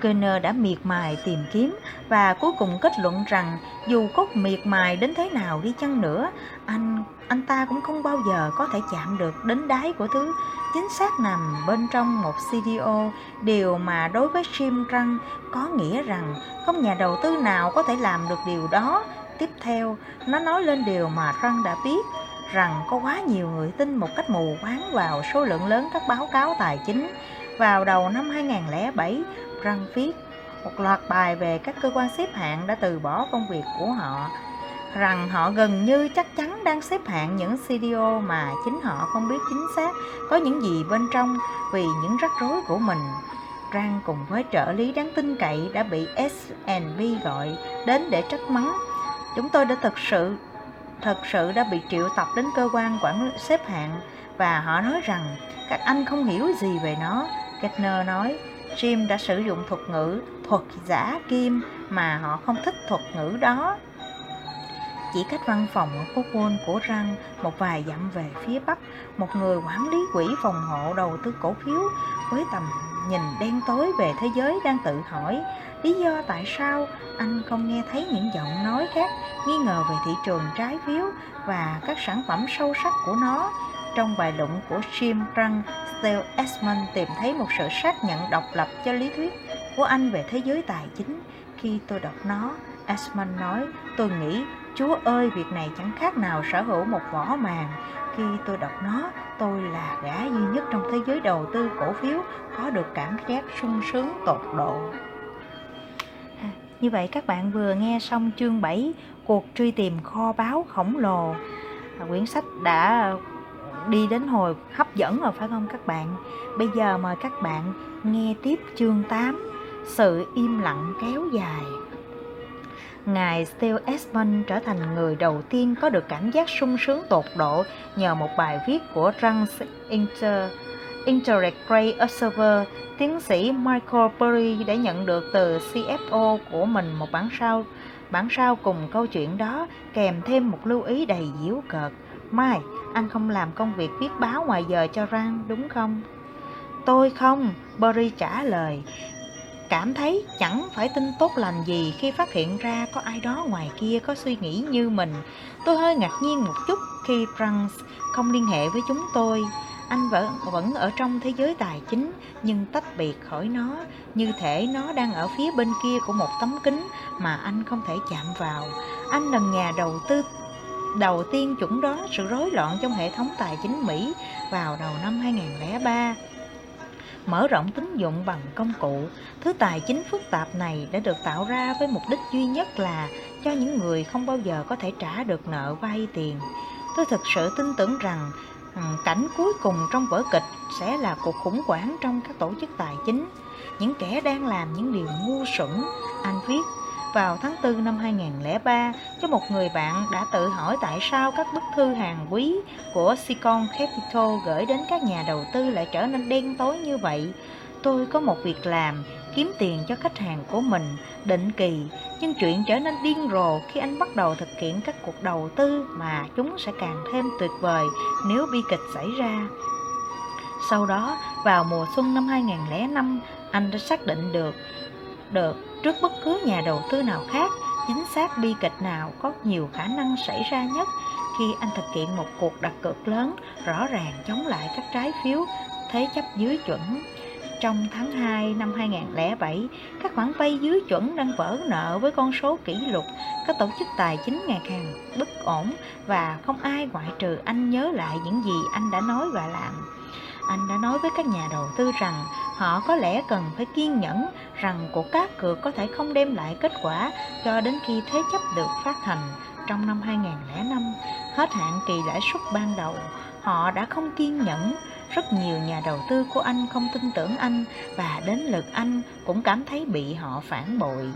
Kerner đã miệt mài tìm kiếm và cuối cùng kết luận rằng dù có miệt mài đến thế nào đi chăng nữa, anh anh ta cũng không bao giờ có thể chạm được đến đáy của thứ chính xác nằm bên trong một CDO, điều mà đối với Jim Răng có nghĩa rằng không nhà đầu tư nào có thể làm được điều đó. Tiếp theo, nó nói lên điều mà Răng đã biết, rằng có quá nhiều người tin một cách mù quáng vào số lượng lớn các báo cáo tài chính. Vào đầu năm 2007, Răng viết một loạt bài về các cơ quan xếp hạng đã từ bỏ công việc của họ rằng họ gần như chắc chắn đang xếp hạng những CDO mà chính họ không biết chính xác có những gì bên trong vì những rắc rối của mình. Rang cùng với trợ lý đáng tin cậy đã bị S&P gọi đến để trách mắng. Chúng tôi đã thực sự thật sự đã bị triệu tập đến cơ quan quản xếp hạng và họ nói rằng các anh không hiểu gì về nó. Kettner nói, Jim đã sử dụng thuật ngữ thuật giả kim mà họ không thích thuật ngữ đó chỉ cách văn phòng ở phố Wall của Răng một vài dặm về phía bắc, một người quản lý quỹ phòng hộ đầu tư cổ phiếu với tầm nhìn đen tối về thế giới đang tự hỏi lý do tại sao anh không nghe thấy những giọng nói khác nghi ngờ về thị trường trái phiếu và các sản phẩm sâu sắc của nó. Trong bài luận của Jim Răng, Steele Esmond tìm thấy một sự xác nhận độc lập cho lý thuyết của anh về thế giới tài chính. Khi tôi đọc nó, Esmond nói, tôi nghĩ Chúa ơi, việc này chẳng khác nào sở hữu một vỏ màng. Khi tôi đọc nó, tôi là gã duy nhất trong thế giới đầu tư cổ phiếu có được cảm giác sung sướng tột độ. À, như vậy các bạn vừa nghe xong chương 7 Cuộc truy tìm kho báu khổng lồ Quyển sách đã đi đến hồi hấp dẫn rồi phải không các bạn Bây giờ mời các bạn nghe tiếp chương 8 Sự im lặng kéo dài Ngài Steele Esmond trở thành người đầu tiên có được cảm giác sung sướng tột độ nhờ một bài viết của Trans Inter, Interact Observer. Tiến sĩ Michael Burry đã nhận được từ CFO của mình một bản sao bản sao cùng câu chuyện đó kèm thêm một lưu ý đầy diễu cợt. Mai, anh không làm công việc viết báo ngoài giờ cho Ran đúng không? Tôi không, Barry trả lời cảm thấy chẳng phải tin tốt lành gì khi phát hiện ra có ai đó ngoài kia có suy nghĩ như mình. Tôi hơi ngạc nhiên một chút khi Franz không liên hệ với chúng tôi. Anh vẫn vẫn ở trong thế giới tài chính nhưng tách biệt khỏi nó, như thể nó đang ở phía bên kia của một tấm kính mà anh không thể chạm vào. Anh là nhà đầu tư đầu tiên chuẩn đoán sự rối loạn trong hệ thống tài chính Mỹ vào đầu năm 2003 mở rộng tín dụng bằng công cụ. Thứ tài chính phức tạp này đã được tạo ra với mục đích duy nhất là cho những người không bao giờ có thể trả được nợ vay tiền. Tôi thực sự tin tưởng rằng ừ, cảnh cuối cùng trong vở kịch sẽ là cuộc khủng hoảng trong các tổ chức tài chính. Những kẻ đang làm những điều ngu xuẩn, anh viết vào tháng 4 năm 2003 cho một người bạn đã tự hỏi tại sao các bức thư hàng quý của Sicon Capital gửi đến các nhà đầu tư lại trở nên đen tối như vậy. Tôi có một việc làm, kiếm tiền cho khách hàng của mình định kỳ, nhưng chuyện trở nên điên rồ khi anh bắt đầu thực hiện các cuộc đầu tư mà chúng sẽ càng thêm tuyệt vời nếu bi kịch xảy ra. Sau đó, vào mùa xuân năm 2005, anh đã xác định được được trước bất cứ nhà đầu tư nào khác chính xác bi kịch nào có nhiều khả năng xảy ra nhất khi anh thực hiện một cuộc đặt cược lớn rõ ràng chống lại các trái phiếu thế chấp dưới chuẩn. Trong tháng 2 năm 2007, các khoản vay dưới chuẩn đang vỡ nợ với con số kỷ lục. Các tổ chức tài chính ngày càng bất ổn và không ai ngoại trừ anh nhớ lại những gì anh đã nói và làm. Anh đã nói với các nhà đầu tư rằng họ có lẽ cần phải kiên nhẫn rằng cuộc cá cược có thể không đem lại kết quả cho đến khi thế chấp được phát hành trong năm 2005, hết hạn kỳ lãi suất ban đầu. Họ đã không kiên nhẫn, rất nhiều nhà đầu tư của anh không tin tưởng anh và đến lượt anh cũng cảm thấy bị họ phản bội.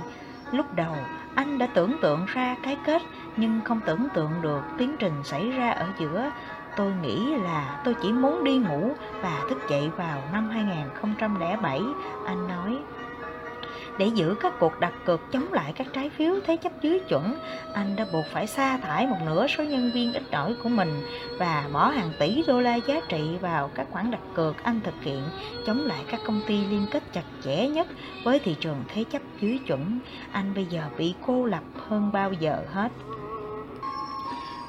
Lúc đầu, anh đã tưởng tượng ra cái kết nhưng không tưởng tượng được tiến trình xảy ra ở giữa Tôi nghĩ là tôi chỉ muốn đi ngủ và thức dậy vào năm 2007, anh nói. Để giữ các cuộc đặt cược chống lại các trái phiếu thế chấp dưới chuẩn, anh đã buộc phải sa thải một nửa số nhân viên ít ỏi của mình và bỏ hàng tỷ đô la giá trị vào các khoản đặt cược anh thực hiện chống lại các công ty liên kết chặt chẽ nhất với thị trường thế chấp dưới chuẩn. Anh bây giờ bị cô lập hơn bao giờ hết.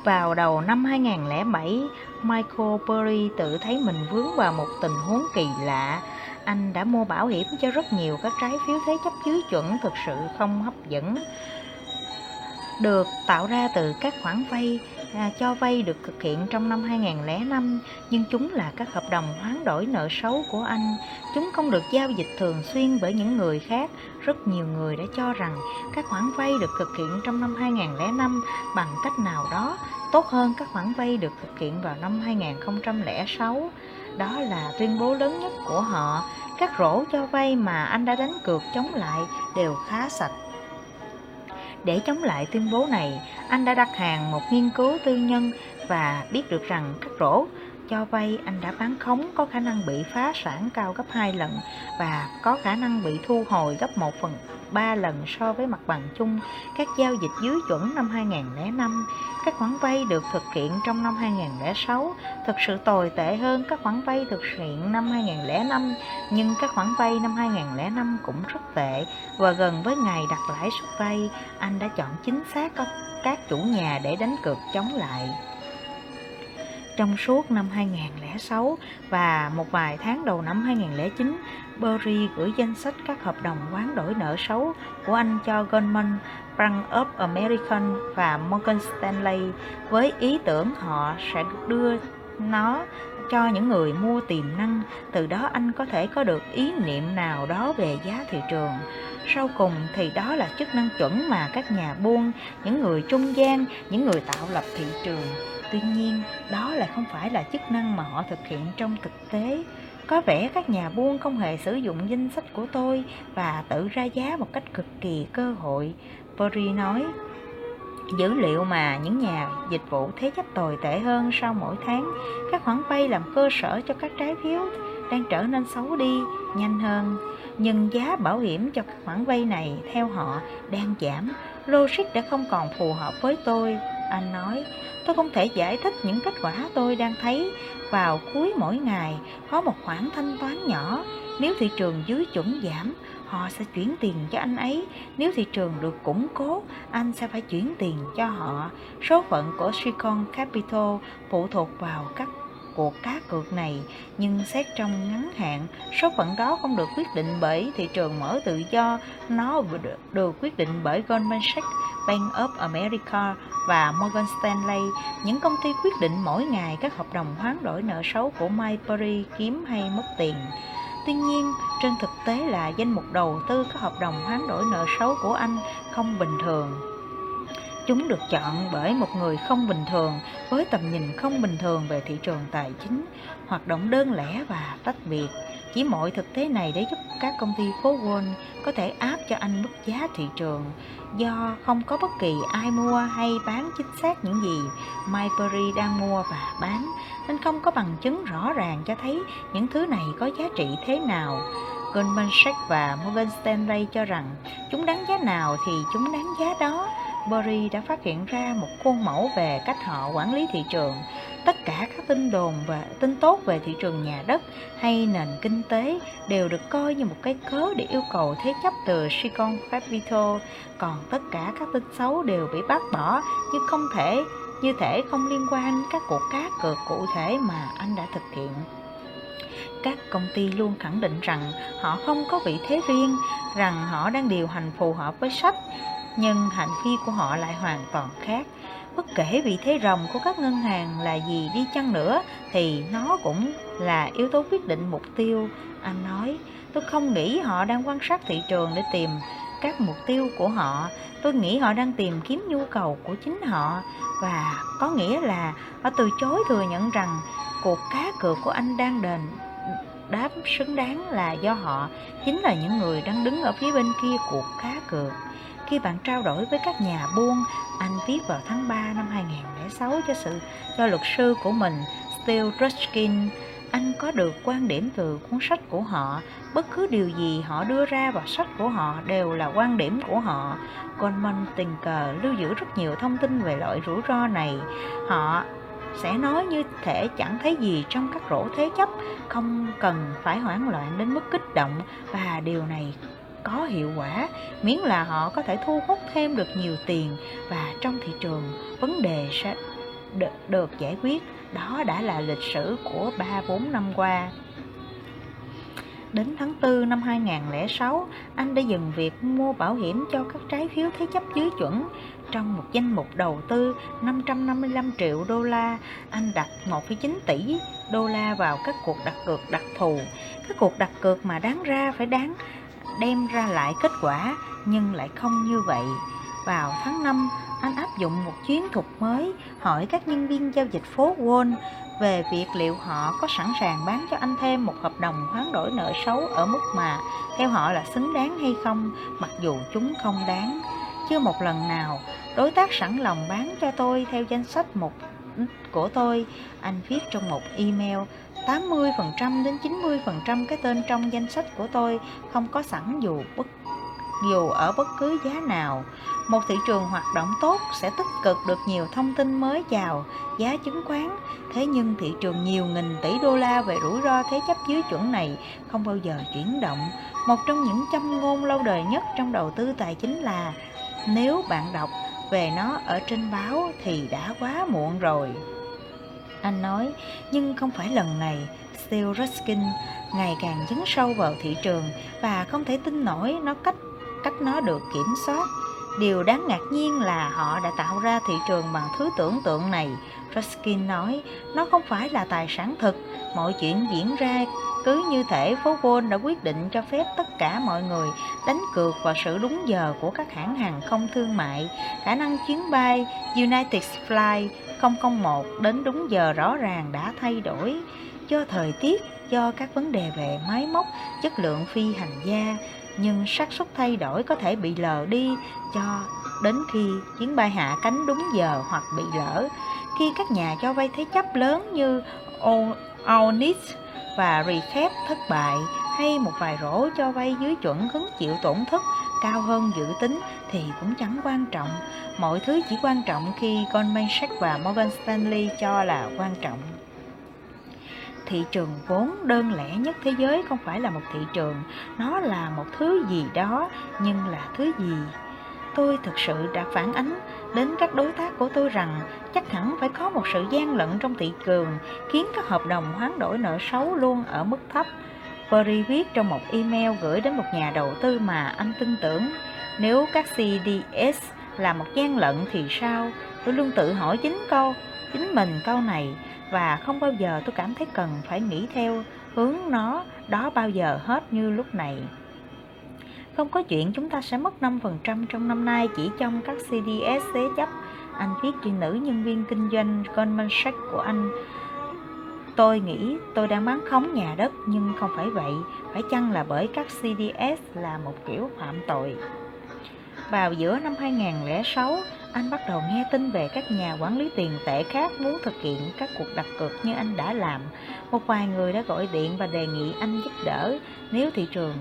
Vào đầu năm 2007, Michael Burry tự thấy mình vướng vào một tình huống kỳ lạ. Anh đã mua bảo hiểm cho rất nhiều các trái phiếu thế chấp dưới chuẩn thực sự không hấp dẫn được tạo ra từ các khoản vay à, cho vay được thực hiện trong năm 2005 nhưng chúng là các hợp đồng hoán đổi nợ xấu của anh. Chúng không được giao dịch thường xuyên bởi những người khác. Rất nhiều người đã cho rằng các khoản vay được thực hiện trong năm 2005 bằng cách nào đó tốt hơn các khoản vay được thực hiện vào năm 2006. Đó là tuyên bố lớn nhất của họ. Các rổ cho vay mà anh đã đánh cược chống lại đều khá sạch. Để chống lại tuyên bố này, anh đã đặt hàng một nghiên cứu tư nhân và biết được rằng các rổ cho vay anh đã bán khống có khả năng bị phá sản cao gấp 2 lần và có khả năng bị thu hồi gấp 1 phần 3 lần so với mặt bằng chung các giao dịch dưới chuẩn năm 2005. Các khoản vay được thực hiện trong năm 2006 thực sự tồi tệ hơn các khoản vay thực hiện năm 2005, nhưng các khoản vay năm 2005 cũng rất tệ và gần với ngày đặt lãi suất vay, anh đã chọn chính xác các chủ nhà để đánh cược chống lại. Trong suốt năm 2006 và một vài tháng đầu năm 2009, Burry gửi danh sách các hợp đồng hoán đổi nợ xấu của anh cho Goldman, Bank of American và Morgan Stanley với ý tưởng họ sẽ đưa nó cho những người mua tiềm năng, từ đó anh có thể có được ý niệm nào đó về giá thị trường. Sau cùng thì đó là chức năng chuẩn mà các nhà buôn, những người trung gian, những người tạo lập thị trường tuy nhiên, đó lại không phải là chức năng mà họ thực hiện trong thực tế. Có vẻ các nhà buôn không hề sử dụng danh sách của tôi và tự ra giá một cách cực kỳ cơ hội. Perry nói, dữ liệu mà những nhà dịch vụ thế chấp tồi tệ hơn sau mỗi tháng, các khoản vay làm cơ sở cho các trái phiếu đang trở nên xấu đi, nhanh hơn. Nhưng giá bảo hiểm cho các khoản vay này theo họ đang giảm. Logic đã không còn phù hợp với tôi anh nói, tôi không thể giải thích những kết quả tôi đang thấy. Vào cuối mỗi ngày, có một khoản thanh toán nhỏ. Nếu thị trường dưới chuẩn giảm, họ sẽ chuyển tiền cho anh ấy. Nếu thị trường được củng cố, anh sẽ phải chuyển tiền cho họ. Số phận của Silicon Capital phụ thuộc vào các cuộc cá cược này nhưng xét trong ngắn hạn số phận đó không được quyết định bởi thị trường mở tự do. Nó được quyết định bởi Goldman Sachs, Bank of America và Morgan Stanley. Những công ty quyết định mỗi ngày các hợp đồng hoán đổi nợ xấu của Mayberry kiếm hay mất tiền. Tuy nhiên, trên thực tế là danh mục đầu tư các hợp đồng hoán đổi nợ xấu của anh không bình thường. Chúng được chọn bởi một người không bình thường với tầm nhìn không bình thường về thị trường tài chính, hoạt động đơn lẻ và tách biệt. Chỉ mọi thực tế này để giúp các công ty phố Wall có thể áp cho anh mức giá thị trường do không có bất kỳ ai mua hay bán chính xác những gì Myberry đang mua và bán nên không có bằng chứng rõ ràng cho thấy những thứ này có giá trị thế nào. Goldman Sachs và Morgan Stanley cho rằng chúng đáng giá nào thì chúng đáng giá đó Burry đã phát hiện ra một khuôn mẫu về cách họ quản lý thị trường. Tất cả các tin đồn và tin tốt về thị trường nhà đất hay nền kinh tế đều được coi như một cái cớ để yêu cầu thế chấp từ Silicon Capital, còn tất cả các tin xấu đều bị bác bỏ như không thể như thể không liên quan các cuộc cá cược cụ thể mà anh đã thực hiện các công ty luôn khẳng định rằng họ không có vị thế riêng rằng họ đang điều hành phù hợp với sách nhưng hành vi của họ lại hoàn toàn khác. Bất kể vị thế rồng của các ngân hàng là gì đi chăng nữa thì nó cũng là yếu tố quyết định mục tiêu. Anh nói, tôi không nghĩ họ đang quan sát thị trường để tìm các mục tiêu của họ. Tôi nghĩ họ đang tìm kiếm nhu cầu của chính họ và có nghĩa là họ từ chối thừa nhận rằng cuộc cá cược của anh đang đền đáp xứng đáng là do họ chính là những người đang đứng ở phía bên kia cuộc cá cược khi bạn trao đổi với các nhà buôn, anh viết vào tháng 3 năm 2006 cho sự cho luật sư của mình, Steele Ruskin, anh có được quan điểm từ cuốn sách của họ. Bất cứ điều gì họ đưa ra vào sách của họ đều là quan điểm của họ. Goldman tình cờ lưu giữ rất nhiều thông tin về loại rủi ro này. Họ sẽ nói như thể chẳng thấy gì trong các rổ thế chấp không cần phải hoảng loạn đến mức kích động và điều này có hiệu quả miễn là họ có thể thu hút thêm được nhiều tiền và trong thị trường vấn đề sẽ được, được giải quyết đó đã là lịch sử của 3-4 năm qua Đến tháng 4 năm 2006, anh đã dừng việc mua bảo hiểm cho các trái phiếu thế chấp dưới chuẩn. Trong một danh mục đầu tư 555 triệu đô la, anh đặt 1,9 tỷ đô la vào các cuộc đặt cược đặc thù. Các cuộc đặt cược mà đáng ra phải đáng đem ra lại kết quả, nhưng lại không như vậy. Vào tháng 5, anh áp dụng một chiến thuật mới, hỏi các nhân viên giao dịch phố Wall về việc liệu họ có sẵn sàng bán cho anh thêm một hợp đồng hoán đổi nợ xấu ở mức mà theo họ là xứng đáng hay không, mặc dù chúng không đáng. Chưa một lần nào, đối tác sẵn lòng bán cho tôi theo danh sách một của tôi, anh viết trong một email 80% đến 90% cái tên trong danh sách của tôi không có sẵn dù bất, dù ở bất cứ giá nào. Một thị trường hoạt động tốt sẽ tích cực được nhiều thông tin mới chào, giá chứng khoán. Thế nhưng thị trường nhiều nghìn tỷ đô la về rủi ro thế chấp dưới chuẩn này không bao giờ chuyển động. Một trong những châm ngôn lâu đời nhất trong đầu tư tài chính là, nếu bạn đọc về nó ở trên báo thì đã quá muộn rồi. Anh nói, nhưng không phải lần này, Steve Ruskin ngày càng dấn sâu vào thị trường và không thể tin nổi nó cách cách nó được kiểm soát. Điều đáng ngạc nhiên là họ đã tạo ra thị trường bằng thứ tưởng tượng này. Ruskin nói, nó không phải là tài sản thực, mọi chuyện diễn ra cứ như thể phố Wall đã quyết định cho phép tất cả mọi người đánh cược vào sự đúng giờ của các hãng hàng không thương mại. Khả năng chuyến bay United Fly 001 đến đúng giờ rõ ràng đã thay đổi do thời tiết, do các vấn đề về máy móc, chất lượng phi hành gia, nhưng xác suất thay đổi có thể bị lờ đi cho đến khi chuyến bay hạ cánh đúng giờ hoặc bị lỡ. Khi các nhà cho vay thế chấp lớn như Onyx và Recap thất bại hay một vài rổ cho vay dưới chuẩn hứng chịu tổn thất cao hơn dự tính thì cũng chẳng quan trọng. Mọi thứ chỉ quan trọng khi Goldman Sachs và Morgan Stanley cho là quan trọng. Thị trường vốn đơn lẻ nhất thế giới không phải là một thị trường, nó là một thứ gì đó, nhưng là thứ gì? Tôi thực sự đã phản ánh đến các đối tác của tôi rằng chắc hẳn phải có một sự gian lận trong thị trường, khiến các hợp đồng hoán đổi nợ xấu luôn ở mức thấp. Perry viết trong một email gửi đến một nhà đầu tư mà anh tin tưởng nếu các CDS là một gian lận thì sao tôi luôn tự hỏi chính câu, chính mình câu này, và không bao giờ tôi cảm thấy cần phải nghĩ theo hướng nó đó bao giờ hết như lúc này. Không có chuyện chúng ta sẽ mất 5% trong năm nay chỉ trong các CDS thế chấp. Anh viết cho nữ nhân viên kinh doanh Goldman Sachs của anh. Tôi nghĩ tôi đang bán khống nhà đất nhưng không phải vậy. Phải chăng là bởi các CDS là một kiểu phạm tội? Vào giữa năm 2006, anh bắt đầu nghe tin về các nhà quản lý tiền tệ khác muốn thực hiện các cuộc đặt cược như anh đã làm. Một vài người đã gọi điện và đề nghị anh giúp đỡ nếu thị trường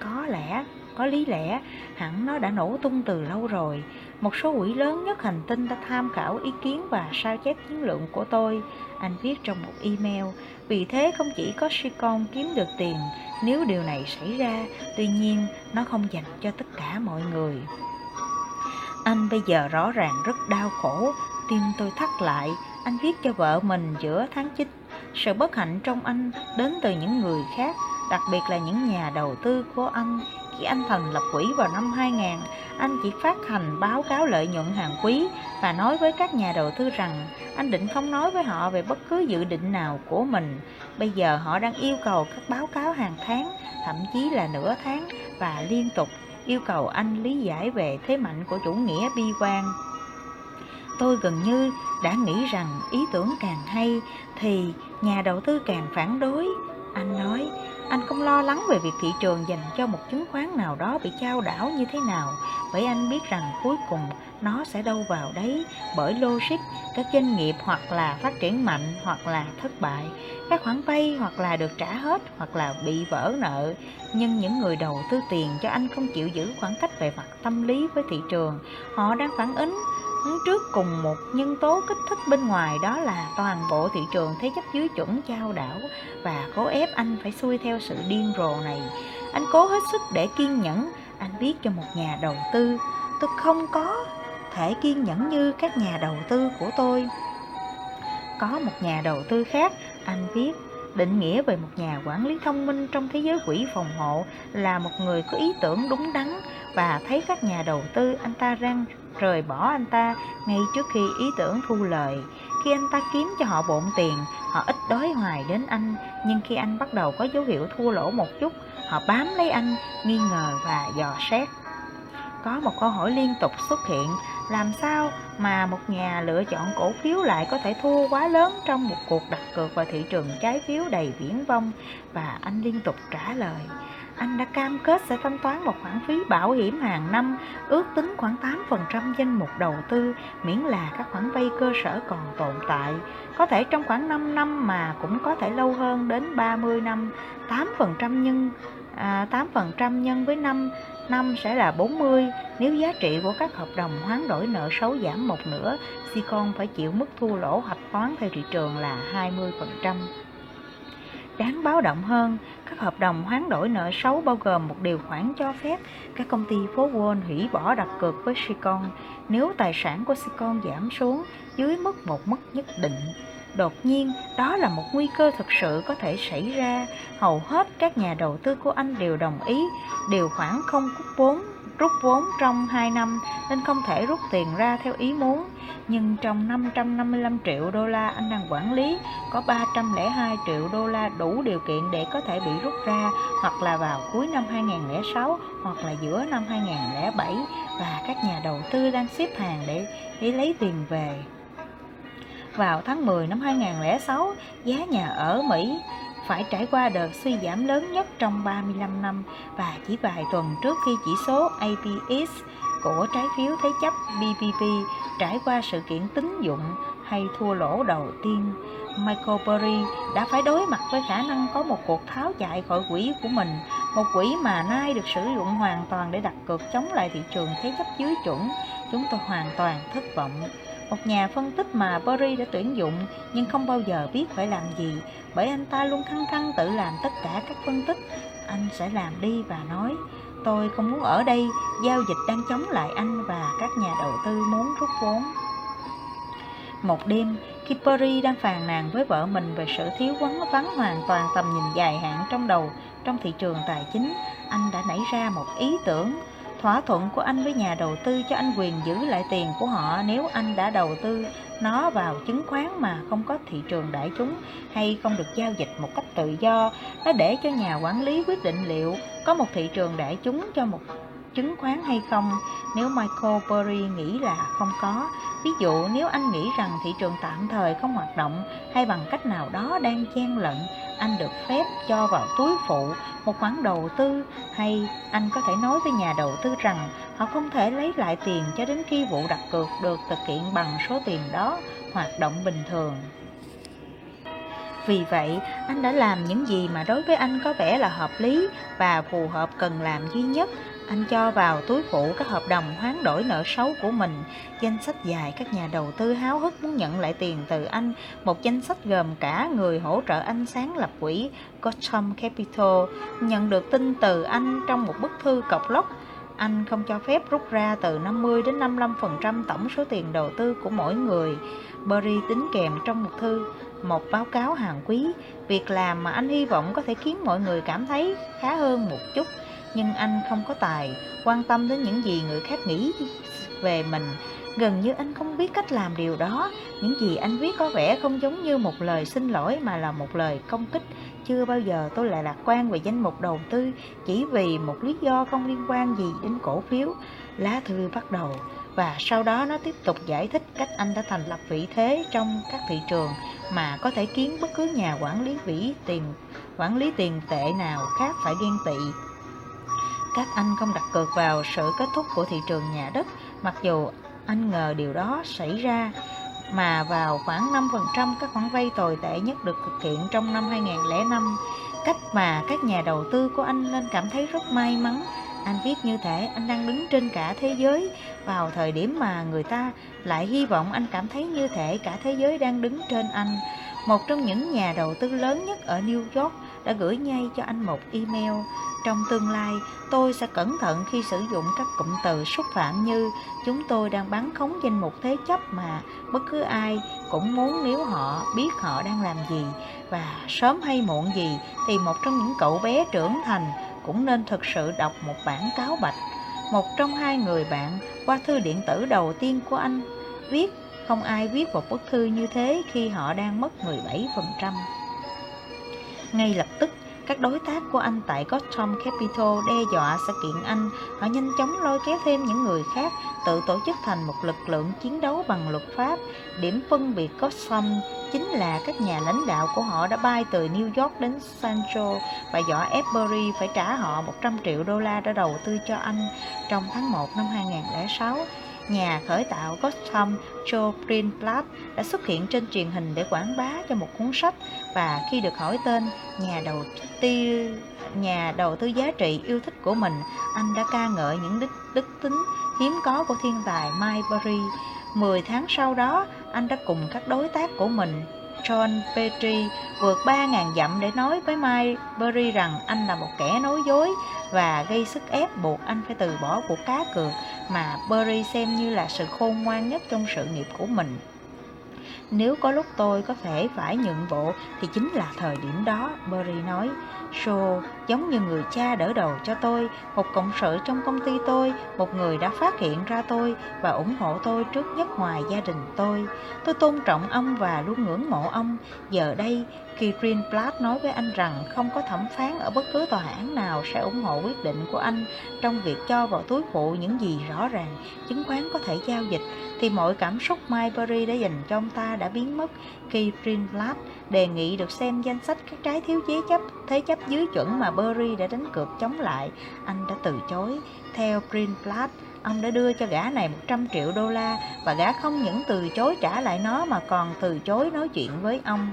có lẽ, có lý lẽ, hẳn nó đã nổ tung từ lâu rồi. Một số quỹ lớn nhất hành tinh đã tham khảo ý kiến và sao chép chiến lượng của tôi. Anh viết trong một email, vì thế không chỉ có Sicon kiếm được tiền nếu điều này xảy ra, tuy nhiên nó không dành cho tất cả mọi người. Anh bây giờ rõ ràng rất đau khổ, tim tôi thắt lại, anh viết cho vợ mình giữa tháng 9. Sự bất hạnh trong anh đến từ những người khác, đặc biệt là những nhà đầu tư của anh. Khi anh thần lập quỹ vào năm 2000, anh chỉ phát hành báo cáo lợi nhuận hàng quý và nói với các nhà đầu tư rằng anh định không nói với họ về bất cứ dự định nào của mình. Bây giờ họ đang yêu cầu các báo cáo hàng tháng, thậm chí là nửa tháng và liên tục yêu cầu anh lý giải về thế mạnh của chủ nghĩa bi quan. Tôi gần như đã nghĩ rằng ý tưởng càng hay thì nhà đầu tư càng phản đối. Anh nói, anh không lo lắng về việc thị trường dành cho một chứng khoán nào đó bị trao đảo như thế nào, bởi anh biết rằng cuối cùng nó sẽ đâu vào đấy, bởi logic, các doanh nghiệp hoặc là phát triển mạnh hoặc là thất bại, các khoản vay hoặc là được trả hết hoặc là bị vỡ nợ. Nhưng những người đầu tư tiền cho anh không chịu giữ khoảng cách về mặt tâm lý với thị trường, họ đang phản ứng ứng trước cùng một nhân tố kích thích bên ngoài đó là toàn bộ thị trường thế chấp dưới chuẩn trao đảo và cố ép anh phải xuôi theo sự điên rồ này. Anh cố hết sức để kiên nhẫn, anh biết cho một nhà đầu tư, tôi không có thể kiên nhẫn như các nhà đầu tư của tôi. Có một nhà đầu tư khác, anh viết, định nghĩa về một nhà quản lý thông minh trong thế giới quỹ phòng hộ là một người có ý tưởng đúng đắn và thấy các nhà đầu tư anh ta răng rời bỏ anh ta ngay trước khi ý tưởng thu lời. Khi anh ta kiếm cho họ bộn tiền, họ ít đói hoài đến anh, nhưng khi anh bắt đầu có dấu hiệu thua lỗ một chút, họ bám lấy anh, nghi ngờ và dò xét. Có một câu hỏi liên tục xuất hiện, làm sao mà một nhà lựa chọn cổ phiếu lại có thể thua quá lớn trong một cuộc đặt cược vào thị trường trái phiếu đầy viễn vông? Và anh liên tục trả lời, anh đã cam kết sẽ thanh toán một khoản phí bảo hiểm hàng năm, ước tính khoảng 8% danh mục đầu tư, miễn là các khoản vay cơ sở còn tồn tại. Có thể trong khoảng 5 năm mà cũng có thể lâu hơn đến 30 năm, 8% nhân à, 8% nhân với năm năm sẽ là 40 nếu giá trị của các hợp đồng hoán đổi nợ xấu giảm một nửa Sicon phải chịu mức thua lỗ hạch toán theo thị trường là 20% Đáng báo động hơn, các hợp đồng hoán đổi nợ xấu bao gồm một điều khoản cho phép các công ty phố Wall hủy bỏ đặt cược với Sicon nếu tài sản của Sicon giảm xuống dưới mức một mức nhất định. Đột nhiên, đó là một nguy cơ thực sự có thể xảy ra. Hầu hết các nhà đầu tư của anh đều đồng ý điều khoản không rút vốn, rút vốn trong 2 năm nên không thể rút tiền ra theo ý muốn nhưng trong 555 triệu đô la anh đang quản lý có 302 triệu đô la đủ điều kiện để có thể bị rút ra hoặc là vào cuối năm 2006 hoặc là giữa năm 2007 và các nhà đầu tư đang xếp hàng để để lấy tiền về. Vào tháng 10 năm 2006, giá nhà ở Mỹ phải trải qua đợt suy giảm lớn nhất trong 35 năm và chỉ vài tuần trước khi chỉ số APX của trái phiếu thế chấp BBB trải qua sự kiện tín dụng hay thua lỗ đầu tiên, Michael Burry đã phải đối mặt với khả năng có một cuộc tháo chạy khỏi quỹ của mình, một quỹ mà nay được sử dụng hoàn toàn để đặt cược chống lại thị trường thế chấp dưới chuẩn. Chúng tôi hoàn toàn thất vọng. Một nhà phân tích mà Barry đã tuyển dụng nhưng không bao giờ biết phải làm gì, bởi anh ta luôn khăng khăng tự làm tất cả các phân tích. Anh sẽ làm đi và nói, Tôi không muốn ở đây, giao dịch đang chống lại anh và các nhà đầu tư muốn rút vốn. Một đêm, khi Perry đang phàn nàn với vợ mình về sự thiếu quấn vắng hoàn toàn tầm nhìn dài hạn trong đầu trong thị trường tài chính, anh đã nảy ra một ý tưởng. Thỏa thuận của anh với nhà đầu tư cho anh quyền giữ lại tiền của họ nếu anh đã đầu tư nó vào chứng khoán mà không có thị trường đại chúng hay không được giao dịch một cách tự do. Nó để cho nhà quản lý quyết định liệu có một thị trường đại chúng cho một chứng khoán hay không nếu Michael Burry nghĩ là không có. Ví dụ nếu anh nghĩ rằng thị trường tạm thời không hoạt động hay bằng cách nào đó đang chen lận anh được phép cho vào túi phụ một khoản đầu tư hay anh có thể nói với nhà đầu tư rằng họ không thể lấy lại tiền cho đến khi vụ đặt cược được thực hiện bằng số tiền đó hoạt động bình thường. Vì vậy, anh đã làm những gì mà đối với anh có vẻ là hợp lý và phù hợp cần làm duy nhất. Anh cho vào túi phụ các hợp đồng hoán đổi nợ xấu của mình, danh sách dài các nhà đầu tư háo hức muốn nhận lại tiền từ anh, một danh sách gồm cả người hỗ trợ anh sáng lập quỹ Gotham Capital, nhận được tin từ anh trong một bức thư cọc lóc anh không cho phép rút ra từ 50 đến 55% tổng số tiền đầu tư của mỗi người. Berry tính kèm trong một thư một báo cáo hàng quý, việc làm mà anh hy vọng có thể khiến mọi người cảm thấy khá hơn một chút, nhưng anh không có tài, quan tâm đến những gì người khác nghĩ về mình. Gần như anh không biết cách làm điều đó. Những gì anh viết có vẻ không giống như một lời xin lỗi mà là một lời công kích. Chưa bao giờ tôi lại lạc quan về danh mục đầu tư chỉ vì một lý do không liên quan gì đến cổ phiếu. Lá thư bắt đầu, và sau đó nó tiếp tục giải thích cách anh đã thành lập vị thế trong các thị trường mà có thể khiến bất cứ nhà quản lý vĩ tiền, quản lý tiền tệ nào khác phải ghen tị. Các anh không đặt cược vào sự kết thúc của thị trường nhà đất, mặc dù anh ngờ điều đó xảy ra, mà vào khoảng 5% các khoản vay tồi tệ nhất được thực hiện trong năm 2005. Cách mà các nhà đầu tư của anh nên cảm thấy rất may mắn anh viết như thể anh đang đứng trên cả thế giới vào thời điểm mà người ta lại hy vọng anh cảm thấy như thể cả thế giới đang đứng trên anh. Một trong những nhà đầu tư lớn nhất ở New York đã gửi ngay cho anh một email. Trong tương lai, tôi sẽ cẩn thận khi sử dụng các cụm từ xúc phạm như chúng tôi đang bắn khống danh mục thế chấp mà bất cứ ai cũng muốn nếu họ biết họ đang làm gì và sớm hay muộn gì thì một trong những cậu bé trưởng thành cũng nên thực sự đọc một bản cáo bạch. Một trong hai người bạn qua thư điện tử đầu tiên của anh viết không ai viết một bức thư như thế khi họ đang mất 17%. Ngay lập tức, các đối tác của anh tại Gotham Capital đe dọa sẽ kiện anh. Họ nhanh chóng lôi kéo thêm những người khác, tự tổ chức thành một lực lượng chiến đấu bằng luật pháp. Điểm phân biệt Gotham chính là các nhà lãnh đạo của họ đã bay từ New York đến Sancho và dọa Every phải trả họ 100 triệu đô la để đầu tư cho anh trong tháng 1 năm 2006 nhà khởi tạo Gotham Joe Greenblatt đã xuất hiện trên truyền hình để quảng bá cho một cuốn sách và khi được hỏi tên nhà đầu tư nhà đầu tư giá trị yêu thích của mình, anh đã ca ngợi những đức, đức tính hiếm có của thiên tài Mike Burry. Mười tháng sau đó, anh đã cùng các đối tác của mình John Petrie vượt 3.000 dặm để nói với Mike rằng anh là một kẻ nói dối và gây sức ép buộc anh phải từ bỏ cuộc cá cược mà Burry xem như là sự khôn ngoan nhất trong sự nghiệp của mình. Nếu có lúc tôi có thể phải nhượng bộ thì chính là thời điểm đó, Berry nói. Sô giống như người cha đỡ đầu cho tôi, một cộng sự trong công ty tôi, một người đã phát hiện ra tôi và ủng hộ tôi trước nhất ngoài gia đình tôi. Tôi tôn trọng ông và luôn ngưỡng mộ ông. Giờ đây, khi Greenblatt nói với anh rằng không có thẩm phán ở bất cứ tòa án nào sẽ ủng hộ quyết định của anh trong việc cho vào túi phụ những gì rõ ràng chứng khoán có thể giao dịch, thì mọi cảm xúc Mayberry đã dành cho ông ta đã biến mất khi Greenblatt đề nghị được xem danh sách các trái thiếu giấy chấp thế chấp dưới chuẩn mà Berry đã đánh cược chống lại. Anh đã từ chối. Theo Greenblatt, ông đã đưa cho gã này 100 triệu đô la và gã không những từ chối trả lại nó mà còn từ chối nói chuyện với ông.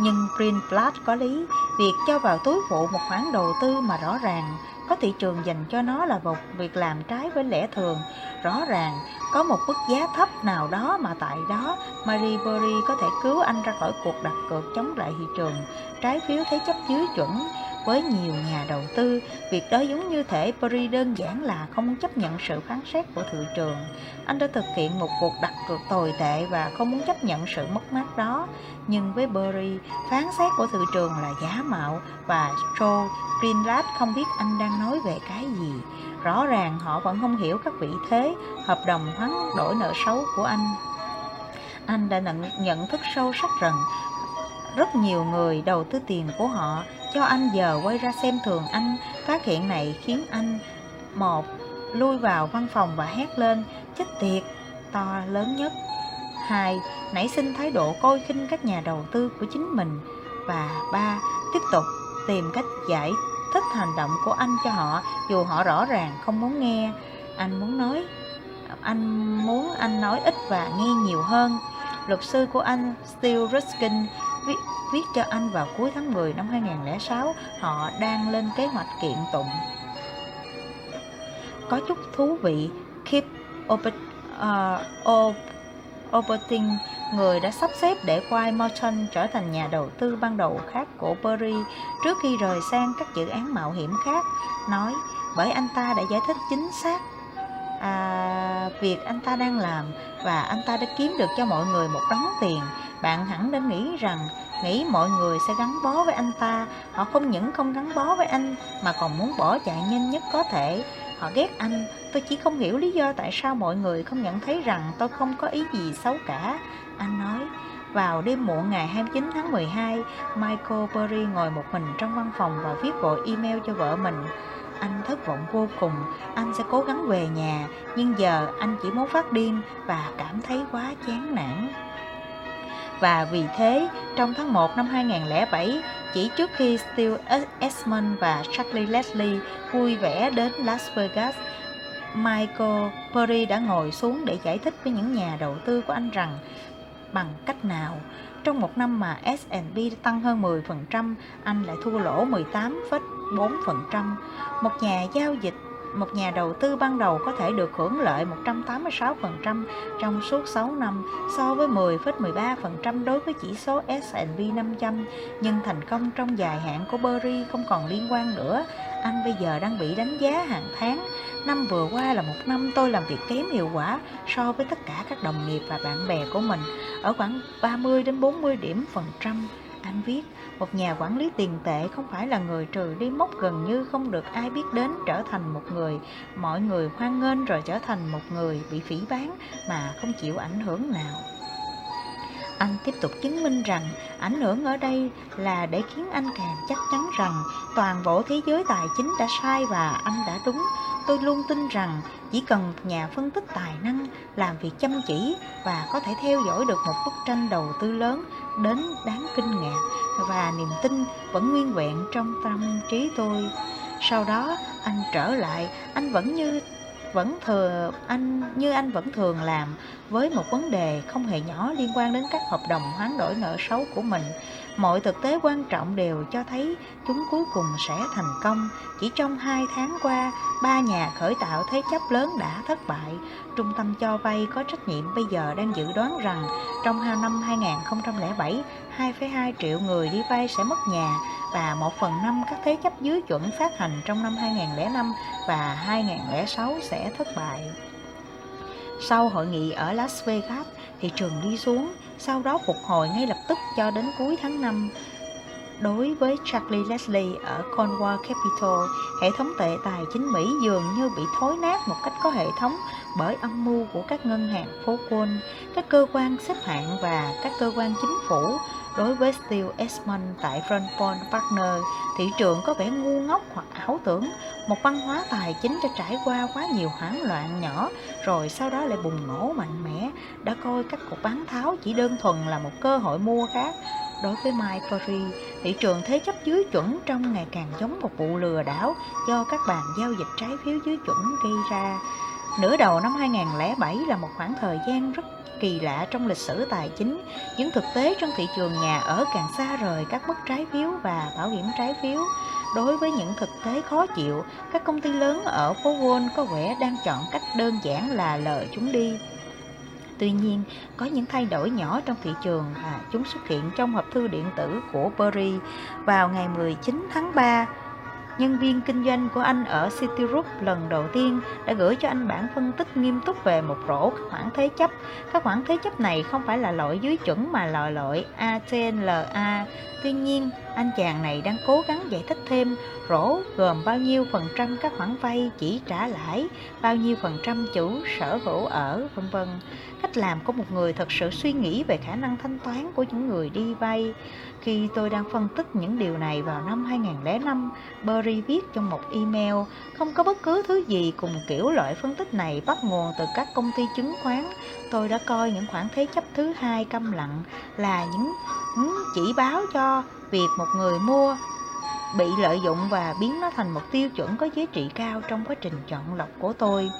Nhưng Greenblatt có lý, việc cho vào túi phụ một khoản đầu tư mà rõ ràng có thị trường dành cho nó là một việc làm trái với lẽ thường. Rõ ràng có một mức giá thấp nào đó mà tại đó Marie Burry có thể cứu anh ra khỏi cuộc đặt cược chống lại thị trường trái phiếu thế chấp dưới chuẩn với nhiều nhà đầu tư, việc đó giống như thể Paris đơn giản là không chấp nhận sự phán xét của thị trường. Anh đã thực hiện một cuộc đặt cược tồi tệ và không muốn chấp nhận sự mất mát đó. Nhưng với Burry, phán xét của thị trường là giả mạo và Joe Greenblatt không biết anh đang nói về cái gì. Rõ ràng họ vẫn không hiểu các vị thế, hợp đồng hoán đổi nợ xấu của anh. Anh đã nhận, nhận thức sâu sắc rằng rất nhiều người đầu tư tiền của họ cho anh giờ quay ra xem thường anh. Phát hiện này khiến anh Một, lui vào văn phòng và hét lên Chết tiệt, to lớn nhất. Hai, nảy sinh thái độ coi khinh các nhà đầu tư của chính mình. Và ba, tiếp tục tìm cách giải thích hành động của anh cho họ Dù họ rõ ràng không muốn nghe Anh muốn nói Anh muốn anh nói ít và nghe nhiều hơn Luật sư của anh, Steve Ruskin, viết, viết cho anh vào cuối tháng 10 năm 2006 họ đang lên kế hoạch kiện tụng. Có chút thú vị, keep open uh, ờ, người đã sắp xếp để White Morton trở thành nhà đầu tư ban đầu khác của Perry trước khi rời sang các dự án mạo hiểm khác, nói bởi anh ta đã giải thích chính xác à, việc anh ta đang làm và anh ta đã kiếm được cho mọi người một đống tiền. Bạn hẳn đã nghĩ rằng nghĩ mọi người sẽ gắn bó với anh ta. Họ không những không gắn bó với anh mà còn muốn bỏ chạy nhanh nhất có thể. Họ ghét anh tôi chỉ không hiểu lý do tại sao mọi người không nhận thấy rằng tôi không có ý gì xấu cả anh nói vào đêm muộn ngày 29 tháng 12, Michael Perry ngồi một mình trong văn phòng và viết vội email cho vợ mình. Anh thất vọng vô cùng, anh sẽ cố gắng về nhà, nhưng giờ anh chỉ muốn phát điên và cảm thấy quá chán nản. Và vì thế, trong tháng 1 năm 2007, chỉ trước khi Steve e-, Esmond và Charlie Leslie vui vẻ đến Las Vegas, Michael Perry đã ngồi xuống để giải thích với những nhà đầu tư của anh rằng bằng cách nào trong một năm mà S&P tăng hơn 10%, anh lại thua lỗ 18,4%. Một nhà giao dịch một nhà đầu tư ban đầu có thể được hưởng lợi 186% trong suốt 6 năm so với 10,13% đối với chỉ số S&P 500, nhưng thành công trong dài hạn của Burry không còn liên quan nữa. Anh bây giờ đang bị đánh giá hàng tháng. Năm vừa qua là một năm tôi làm việc kém hiệu quả so với tất cả các đồng nghiệp và bạn bè của mình ở khoảng 30 đến 40 điểm phần trăm. Anh viết, một nhà quản lý tiền tệ không phải là người trừ đi mốc gần như không được ai biết đến trở thành một người mọi người hoan nghênh rồi trở thành một người bị phỉ bán mà không chịu ảnh hưởng nào. Anh tiếp tục chứng minh rằng ảnh hưởng ở đây là để khiến anh càng chắc chắn rằng toàn bộ thế giới tài chính đã sai và anh đã đúng. Tôi luôn tin rằng chỉ cần một nhà phân tích tài năng làm việc chăm chỉ và có thể theo dõi được một bức tranh đầu tư lớn đến đáng kinh ngạc và niềm tin vẫn nguyên vẹn trong tâm trí tôi. Sau đó anh trở lại, anh vẫn như vẫn thừa anh như anh vẫn thường làm với một vấn đề không hề nhỏ liên quan đến các hợp đồng hoán đổi nợ xấu của mình mọi thực tế quan trọng đều cho thấy chúng cuối cùng sẽ thành công chỉ trong hai tháng qua ba nhà khởi tạo thế chấp lớn đã thất bại trung tâm cho vay có trách nhiệm bây giờ đang dự đoán rằng trong năm 2007 2,2 triệu người đi vay sẽ mất nhà và một phần năm các thế chấp dưới chuẩn phát hành trong năm 2005 và 2006 sẽ thất bại. Sau hội nghị ở Las Vegas, thị trường đi xuống, sau đó phục hồi ngay lập tức cho đến cuối tháng 5. Đối với Charlie Leslie ở Cornwall Capital, hệ thống tệ tài chính Mỹ dường như bị thối nát một cách có hệ thống bởi âm mưu của các ngân hàng phố quân các cơ quan xếp hạng và các cơ quan chính phủ Đối với Steve Esmond tại Frontport Partner, thị trường có vẻ ngu ngốc hoặc ảo tưởng. Một văn hóa tài chính đã trải qua quá nhiều hoảng loạn nhỏ, rồi sau đó lại bùng nổ mạnh mẽ, đã coi các cuộc bán tháo chỉ đơn thuần là một cơ hội mua khác. Đối với Mike Perry, thị trường thế chấp dưới chuẩn trong ngày càng giống một vụ lừa đảo do các bàn giao dịch trái phiếu dưới chuẩn gây ra. Nửa đầu năm 2007 là một khoảng thời gian rất kỳ lạ trong lịch sử tài chính, những thực tế trong thị trường nhà ở càng xa rời các mức trái phiếu và bảo hiểm trái phiếu. Đối với những thực tế khó chịu, các công ty lớn ở phố Wall có vẻ đang chọn cách đơn giản là lờ chúng đi. Tuy nhiên, có những thay đổi nhỏ trong thị trường và chúng xuất hiện trong hộp thư điện tử của Perry vào ngày 19 tháng 3 nhân viên kinh doanh của anh ở Citigroup lần đầu tiên đã gửi cho anh bản phân tích nghiêm túc về một rổ các khoản thế chấp. Các khoản thế chấp này không phải là loại dưới chuẩn mà là loại ATLA. Tuy nhiên, anh chàng này đang cố gắng giải thích thêm rổ gồm bao nhiêu phần trăm các khoản vay chỉ trả lãi, bao nhiêu phần trăm chủ sở hữu ở, vân vân. Cách làm của một người thật sự suy nghĩ về khả năng thanh toán của những người đi vay. Khi tôi đang phân tích những điều này vào năm 2005, Berry viết trong một email, không có bất cứ thứ gì cùng kiểu loại phân tích này bắt nguồn từ các công ty chứng khoán. Tôi đã coi những khoản thế chấp thứ hai câm lặng là những, những chỉ báo cho việc một người mua bị lợi dụng và biến nó thành một tiêu chuẩn có giá trị cao trong quá trình chọn lọc của tôi.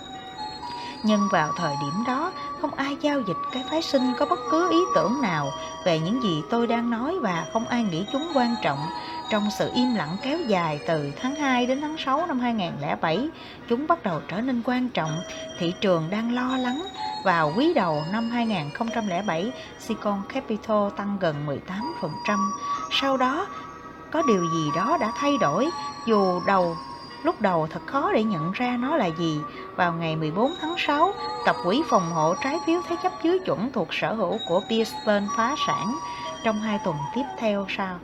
Nhưng vào thời điểm đó, không ai giao dịch cái phái sinh có bất cứ ý tưởng nào về những gì tôi đang nói và không ai nghĩ chúng quan trọng. Trong sự im lặng kéo dài từ tháng 2 đến tháng 6 năm 2007, chúng bắt đầu trở nên quan trọng. Thị trường đang lo lắng. Vào quý đầu năm 2007, Silicon Capital tăng gần 18%. Sau đó, có điều gì đó đã thay đổi, dù đầu Lúc đầu thật khó để nhận ra nó là gì. Vào ngày 14 tháng 6, tập quỹ phòng hộ trái phiếu thế chấp dưới chuẩn thuộc sở hữu của Pearson phá sản trong hai tuần tiếp theo sau.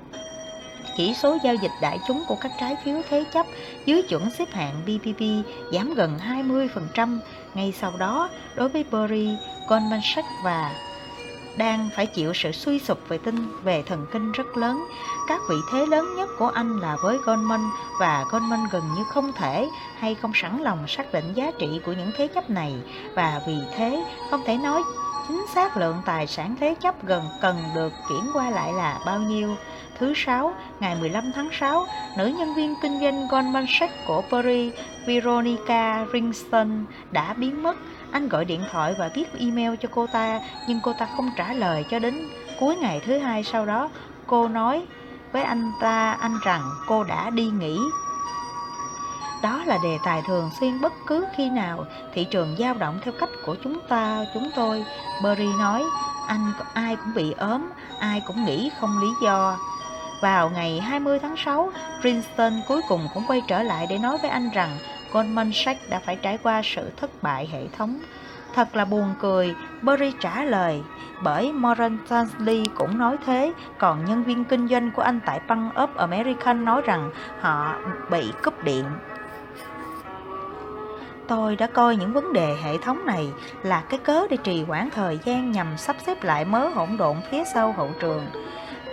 Chỉ số giao dịch đại chúng của các trái phiếu thế chấp dưới chuẩn xếp hạng BBB giảm gần 20%. Ngay sau đó, đối với Burry, Goldman Sachs và đang phải chịu sự suy sụp về tinh về thần kinh rất lớn. Các vị thế lớn nhất của anh là với Goldman và Goldman gần như không thể hay không sẵn lòng xác định giá trị của những thế chấp này và vì thế không thể nói chính xác lượng tài sản thế chấp gần cần được chuyển qua lại là bao nhiêu. Thứ sáu, ngày 15 tháng 6, nữ nhân viên kinh doanh Goldman Sachs của Paris, Veronica Ringston đã biến mất. Anh gọi điện thoại và viết email cho cô ta, nhưng cô ta không trả lời cho đến cuối ngày thứ hai sau đó. Cô nói với anh ta anh rằng cô đã đi nghỉ. Đó là đề tài thường xuyên bất cứ khi nào thị trường dao động theo cách của chúng ta, chúng tôi. Berry nói, anh ai cũng bị ốm, ai cũng nghĩ không lý do. Vào ngày 20 tháng 6, Princeton cuối cùng cũng quay trở lại để nói với anh rằng Goldman Sachs đã phải trải qua sự thất bại hệ thống. Thật là buồn cười, Berry trả lời, bởi Moran Stanley cũng nói thế, còn nhân viên kinh doanh của anh tại Bank of American nói rằng họ bị cúp điện. Tôi đã coi những vấn đề hệ thống này là cái cớ để trì hoãn thời gian nhằm sắp xếp lại mớ hỗn độn phía sau hậu trường.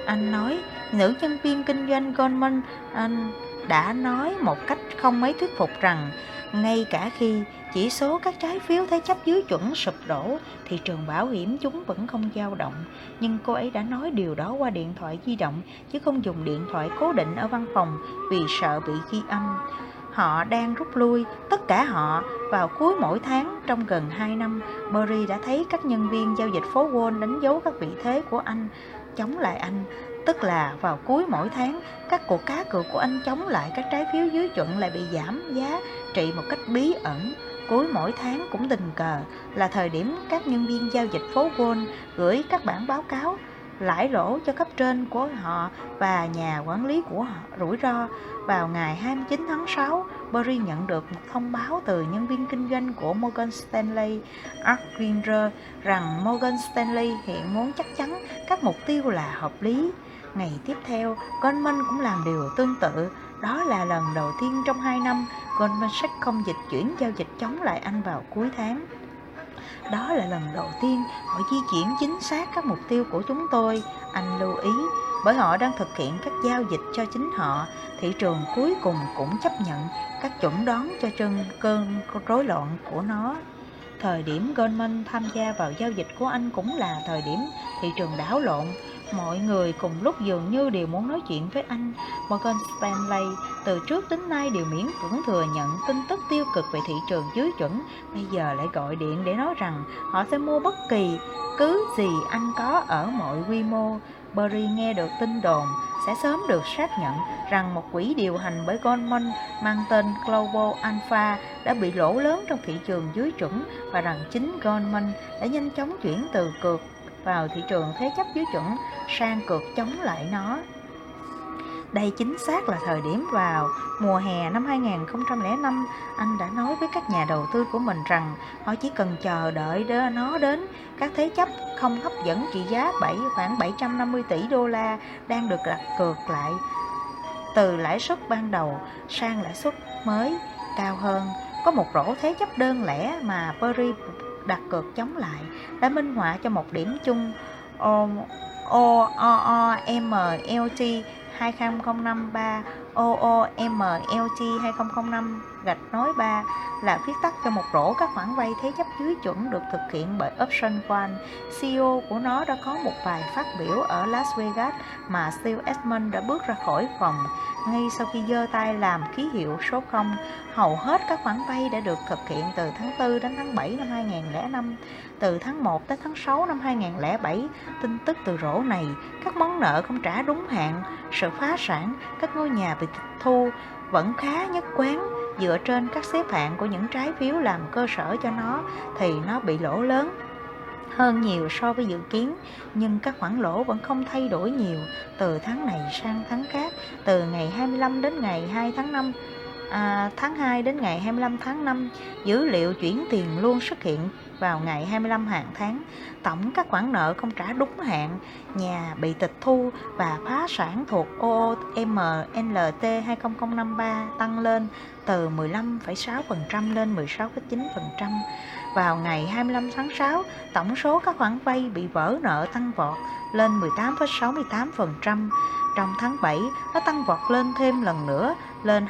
Anh nói, nữ nhân viên kinh doanh Goldman à, đã nói một cách không mấy thuyết phục rằng ngay cả khi chỉ số các trái phiếu thế chấp dưới chuẩn sụp đổ, thị trường bảo hiểm chúng vẫn không dao động. Nhưng cô ấy đã nói điều đó qua điện thoại di động, chứ không dùng điện thoại cố định ở văn phòng vì sợ bị ghi âm. Họ đang rút lui, tất cả họ, vào cuối mỗi tháng trong gần 2 năm, Murray đã thấy các nhân viên giao dịch phố Wall đánh dấu các vị thế của anh, chống lại anh. Tức là vào cuối mỗi tháng, các cuộc cá cược của anh chống lại các trái phiếu dưới chuẩn lại bị giảm giá trị một cách bí ẩn. Cuối mỗi tháng cũng tình cờ là thời điểm các nhân viên giao dịch phố Wall gửi các bản báo cáo lãi lỗ cho cấp trên của họ và nhà quản lý của họ rủi ro. Vào ngày 29 tháng 6, Berry nhận được một thông báo từ nhân viên kinh doanh của Morgan Stanley, Art Gringer, rằng Morgan Stanley hiện muốn chắc chắn các mục tiêu là hợp lý. Ngày tiếp theo, Goldman cũng làm điều tương tự. Đó là lần đầu tiên trong 2 năm, Goldman Sachs không dịch chuyển giao dịch chống lại anh vào cuối tháng. Đó là lần đầu tiên họ di chuyển chính xác các mục tiêu của chúng tôi, anh lưu ý, bởi họ đang thực hiện các giao dịch cho chính họ. Thị trường cuối cùng cũng chấp nhận các chuẩn đoán cho chân cơn rối loạn của nó. Thời điểm Goldman tham gia vào giao dịch của anh cũng là thời điểm thị trường đảo lộn. Mọi người cùng lúc dường như đều muốn nói chuyện với anh. Morgan Stanley, từ trước đến nay đều miễn cưỡng thừa nhận tin tức tiêu cực về thị trường dưới chuẩn. Bây giờ lại gọi điện để nói rằng họ sẽ mua bất kỳ cứ gì anh có ở mọi quy mô. Berry nghe được tin đồn, sẽ sớm được xác nhận rằng một quỹ điều hành bởi Goldman mang tên Global Alpha đã bị lỗ lớn trong thị trường dưới chuẩn và rằng chính Goldman đã nhanh chóng chuyển từ cược vào thị trường thế chấp dưới chuẩn sang cược chống lại nó. Đây chính xác là thời điểm vào mùa hè năm 2005, anh đã nói với các nhà đầu tư của mình rằng họ chỉ cần chờ đợi nó đến. Các thế chấp không hấp dẫn trị giá 7 khoảng 750 tỷ đô la đang được đặt cược lại từ lãi suất ban đầu sang lãi suất mới cao hơn. Có một rổ thế chấp đơn lẻ mà Perry đặt cược chống lại, đã minh họa cho một điểm chung. O O O O, M, L, T 20053 OOMLT 2005 gạch nối 3 là viết tắt cho một rổ các khoản vay thế chấp dưới chuẩn được thực hiện bởi Option One. CEO của nó đã có một vài phát biểu ở Las Vegas mà Steve Edmond đã bước ra khỏi phòng. Ngay sau khi giơ tay làm ký hiệu số 0, hầu hết các khoản vay đã được thực hiện từ tháng 4 đến tháng 7 năm 2005. Từ tháng 1 đến tháng 6 năm 2007, tin tức từ rổ này, các món nợ không trả đúng hạn, sự phá sản, các ngôi nhà bị tịch thu vẫn khá nhất quán dựa trên các xếp hạng của những trái phiếu làm cơ sở cho nó thì nó bị lỗ lớn hơn nhiều so với dự kiến. Nhưng các khoản lỗ vẫn không thay đổi nhiều từ tháng này sang tháng khác từ ngày 25 đến ngày 2 tháng 5 à, tháng 2 đến ngày 25 tháng 5 dữ liệu chuyển tiền luôn xuất hiện vào ngày 25 hàng tháng. Tổng các khoản nợ không trả đúng hạn, nhà bị tịch thu và phá sản thuộc OOMLT 20053 tăng lên từ 15,6% lên 16,9%. Vào ngày 25 tháng 6, tổng số các khoản vay bị vỡ nợ tăng vọt lên 18,68%. Trong tháng 7, nó tăng vọt lên thêm lần nữa, lên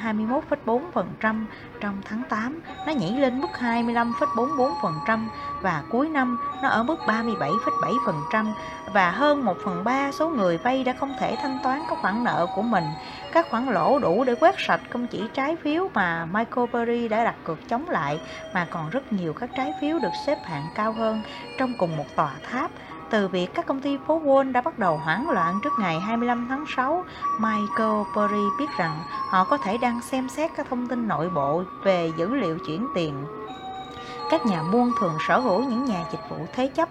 21,4%. Trong tháng 8, nó nhảy lên mức 25,44% và cuối năm nó ở mức 37,7% và hơn 1 phần 3 số người vay đã không thể thanh toán các khoản nợ của mình. Các khoản lỗ đủ để quét sạch không chỉ trái phiếu mà Michael Burry đã đặt cược chống lại mà còn rất nhiều các trái phiếu được xếp hạng cao hơn trong cùng một tòa tháp từ việc các công ty phố Wall đã bắt đầu hoảng loạn trước ngày 25 tháng 6, Michael Burry biết rằng họ có thể đang xem xét các thông tin nội bộ về dữ liệu chuyển tiền. Các nhà buôn thường sở hữu những nhà dịch vụ thế chấp.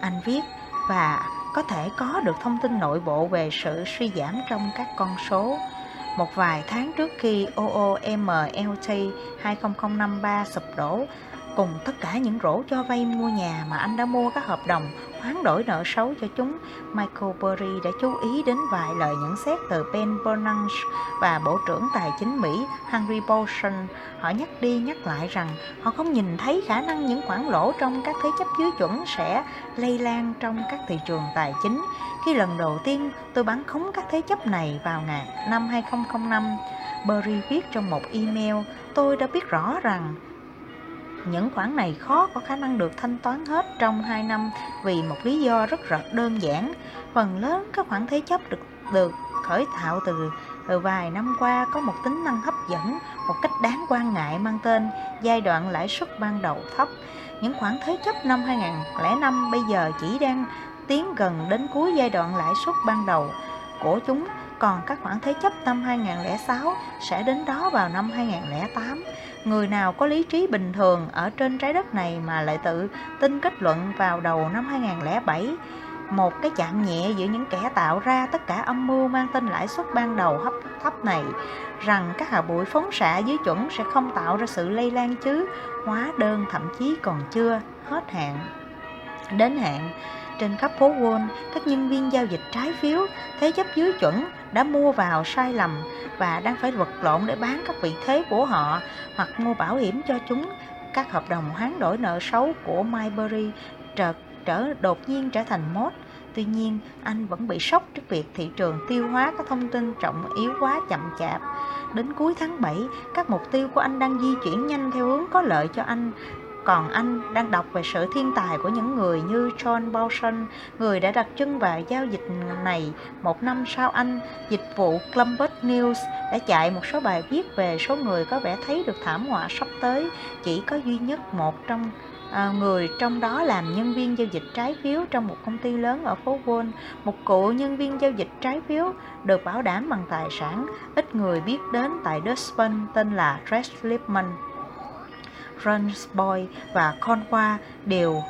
Anh viết và có thể có được thông tin nội bộ về sự suy giảm trong các con số. Một vài tháng trước khi OOMLT 2005 sụp đổ, cùng tất cả những rổ cho vay mua nhà mà anh đã mua các hợp đồng hoán đổi nợ xấu cho chúng, Michael Burry đã chú ý đến vài lời nhận xét từ Ben Bernanke và Bộ trưởng Tài chính Mỹ Henry Paulson. Họ nhắc đi nhắc lại rằng họ không nhìn thấy khả năng những khoản lỗ trong các thế chấp dưới chuẩn sẽ lây lan trong các thị trường tài chính. Khi lần đầu tiên tôi bán khống các thế chấp này vào ngày năm 2005, Burry viết trong một email, tôi đã biết rõ rằng những khoản này khó có khả năng được thanh toán hết trong 2 năm vì một lý do rất rất đơn giản. Phần lớn các khoản thế chấp được được khởi tạo từ từ vài năm qua có một tính năng hấp dẫn, một cách đáng quan ngại mang tên giai đoạn lãi suất ban đầu thấp. Những khoản thế chấp năm 2005 bây giờ chỉ đang tiến gần đến cuối giai đoạn lãi suất ban đầu của chúng còn các khoản thế chấp năm 2006 sẽ đến đó vào năm 2008. Người nào có lý trí bình thường ở trên trái đất này mà lại tự tin kết luận vào đầu năm 2007 một cái chạm nhẹ giữa những kẻ tạo ra tất cả âm mưu mang tên lãi suất ban đầu hấp, thấp này, rằng các hạt bụi phóng xạ dưới chuẩn sẽ không tạo ra sự lây lan chứ, hóa đơn thậm chí còn chưa hết hạn. Đến hạn trên khắp phố Wall, các nhân viên giao dịch trái phiếu, thế chấp dưới chuẩn đã mua vào sai lầm và đang phải vật lộn để bán các vị thế của họ hoặc mua bảo hiểm cho chúng. Các hợp đồng hoán đổi nợ xấu của Myberry trở, trở đột nhiên trở thành mốt. Tuy nhiên, anh vẫn bị sốc trước việc thị trường tiêu hóa các thông tin trọng yếu quá chậm chạp. Đến cuối tháng 7, các mục tiêu của anh đang di chuyển nhanh theo hướng có lợi cho anh còn anh đang đọc về sự thiên tài của những người như John Paulson, người đã đặt chân vào giao dịch này một năm sau anh. Dịch vụ Columbus News đã chạy một số bài viết về số người có vẻ thấy được thảm họa sắp tới. Chỉ có duy nhất một trong à, người trong đó làm nhân viên giao dịch trái phiếu trong một công ty lớn ở phố Wall. Một cụ nhân viên giao dịch trái phiếu được bảo đảm bằng tài sản ít người biết đến tại Dustin tên là Rex Lipman. Runsboy và Conqua đều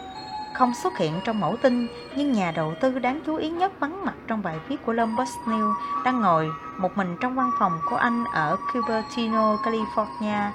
không xuất hiện trong mẫu tin, nhưng nhà đầu tư đáng chú ý nhất vắng mặt trong bài viết của Lombard News đang ngồi một mình trong văn phòng của anh ở Cupertino, California.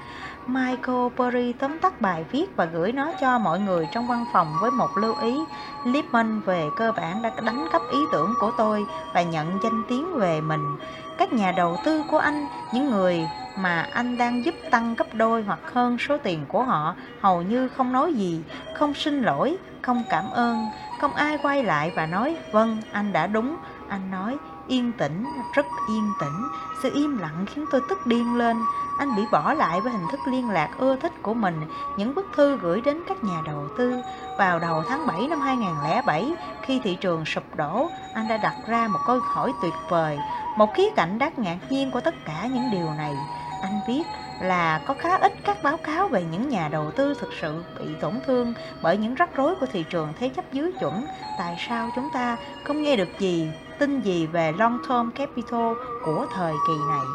Michael Burry tóm tắt bài viết và gửi nó cho mọi người trong văn phòng với một lưu ý. Lipman về cơ bản đã đánh cắp ý tưởng của tôi và nhận danh tiếng về mình. Các nhà đầu tư của anh, những người mà anh đang giúp tăng gấp đôi hoặc hơn số tiền của họ hầu như không nói gì, không xin lỗi, không cảm ơn, không ai quay lại và nói vâng anh đã đúng. Anh nói yên tĩnh, rất yên tĩnh, sự im lặng khiến tôi tức điên lên. Anh bị bỏ lại với hình thức liên lạc ưa thích của mình, những bức thư gửi đến các nhà đầu tư. Vào đầu tháng 7 năm 2007, khi thị trường sụp đổ, anh đã đặt ra một câu hỏi tuyệt vời, một khía cạnh đáng ngạc nhiên của tất cả những điều này anh viết là có khá ít các báo cáo về những nhà đầu tư thực sự bị tổn thương bởi những rắc rối của thị trường thế chấp dưới chuẩn. Tại sao chúng ta không nghe được gì, tin gì về long term capital của thời kỳ này?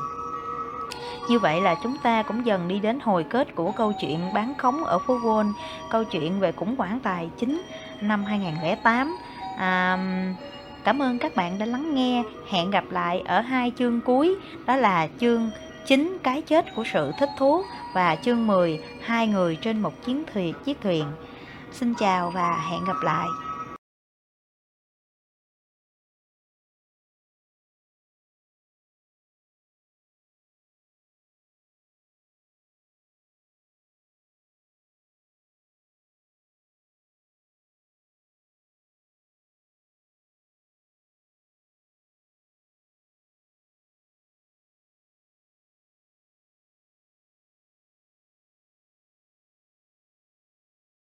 Như vậy là chúng ta cũng dần đi đến hồi kết của câu chuyện bán khống ở phố Wall, câu chuyện về khủng hoảng tài chính năm 2008. À, cảm ơn các bạn đã lắng nghe. Hẹn gặp lại ở hai chương cuối, đó là chương chính cái chết của sự thích thú và chương 10 hai người trên một chiến thuyền, chiếc thuyền. Xin chào và hẹn gặp lại.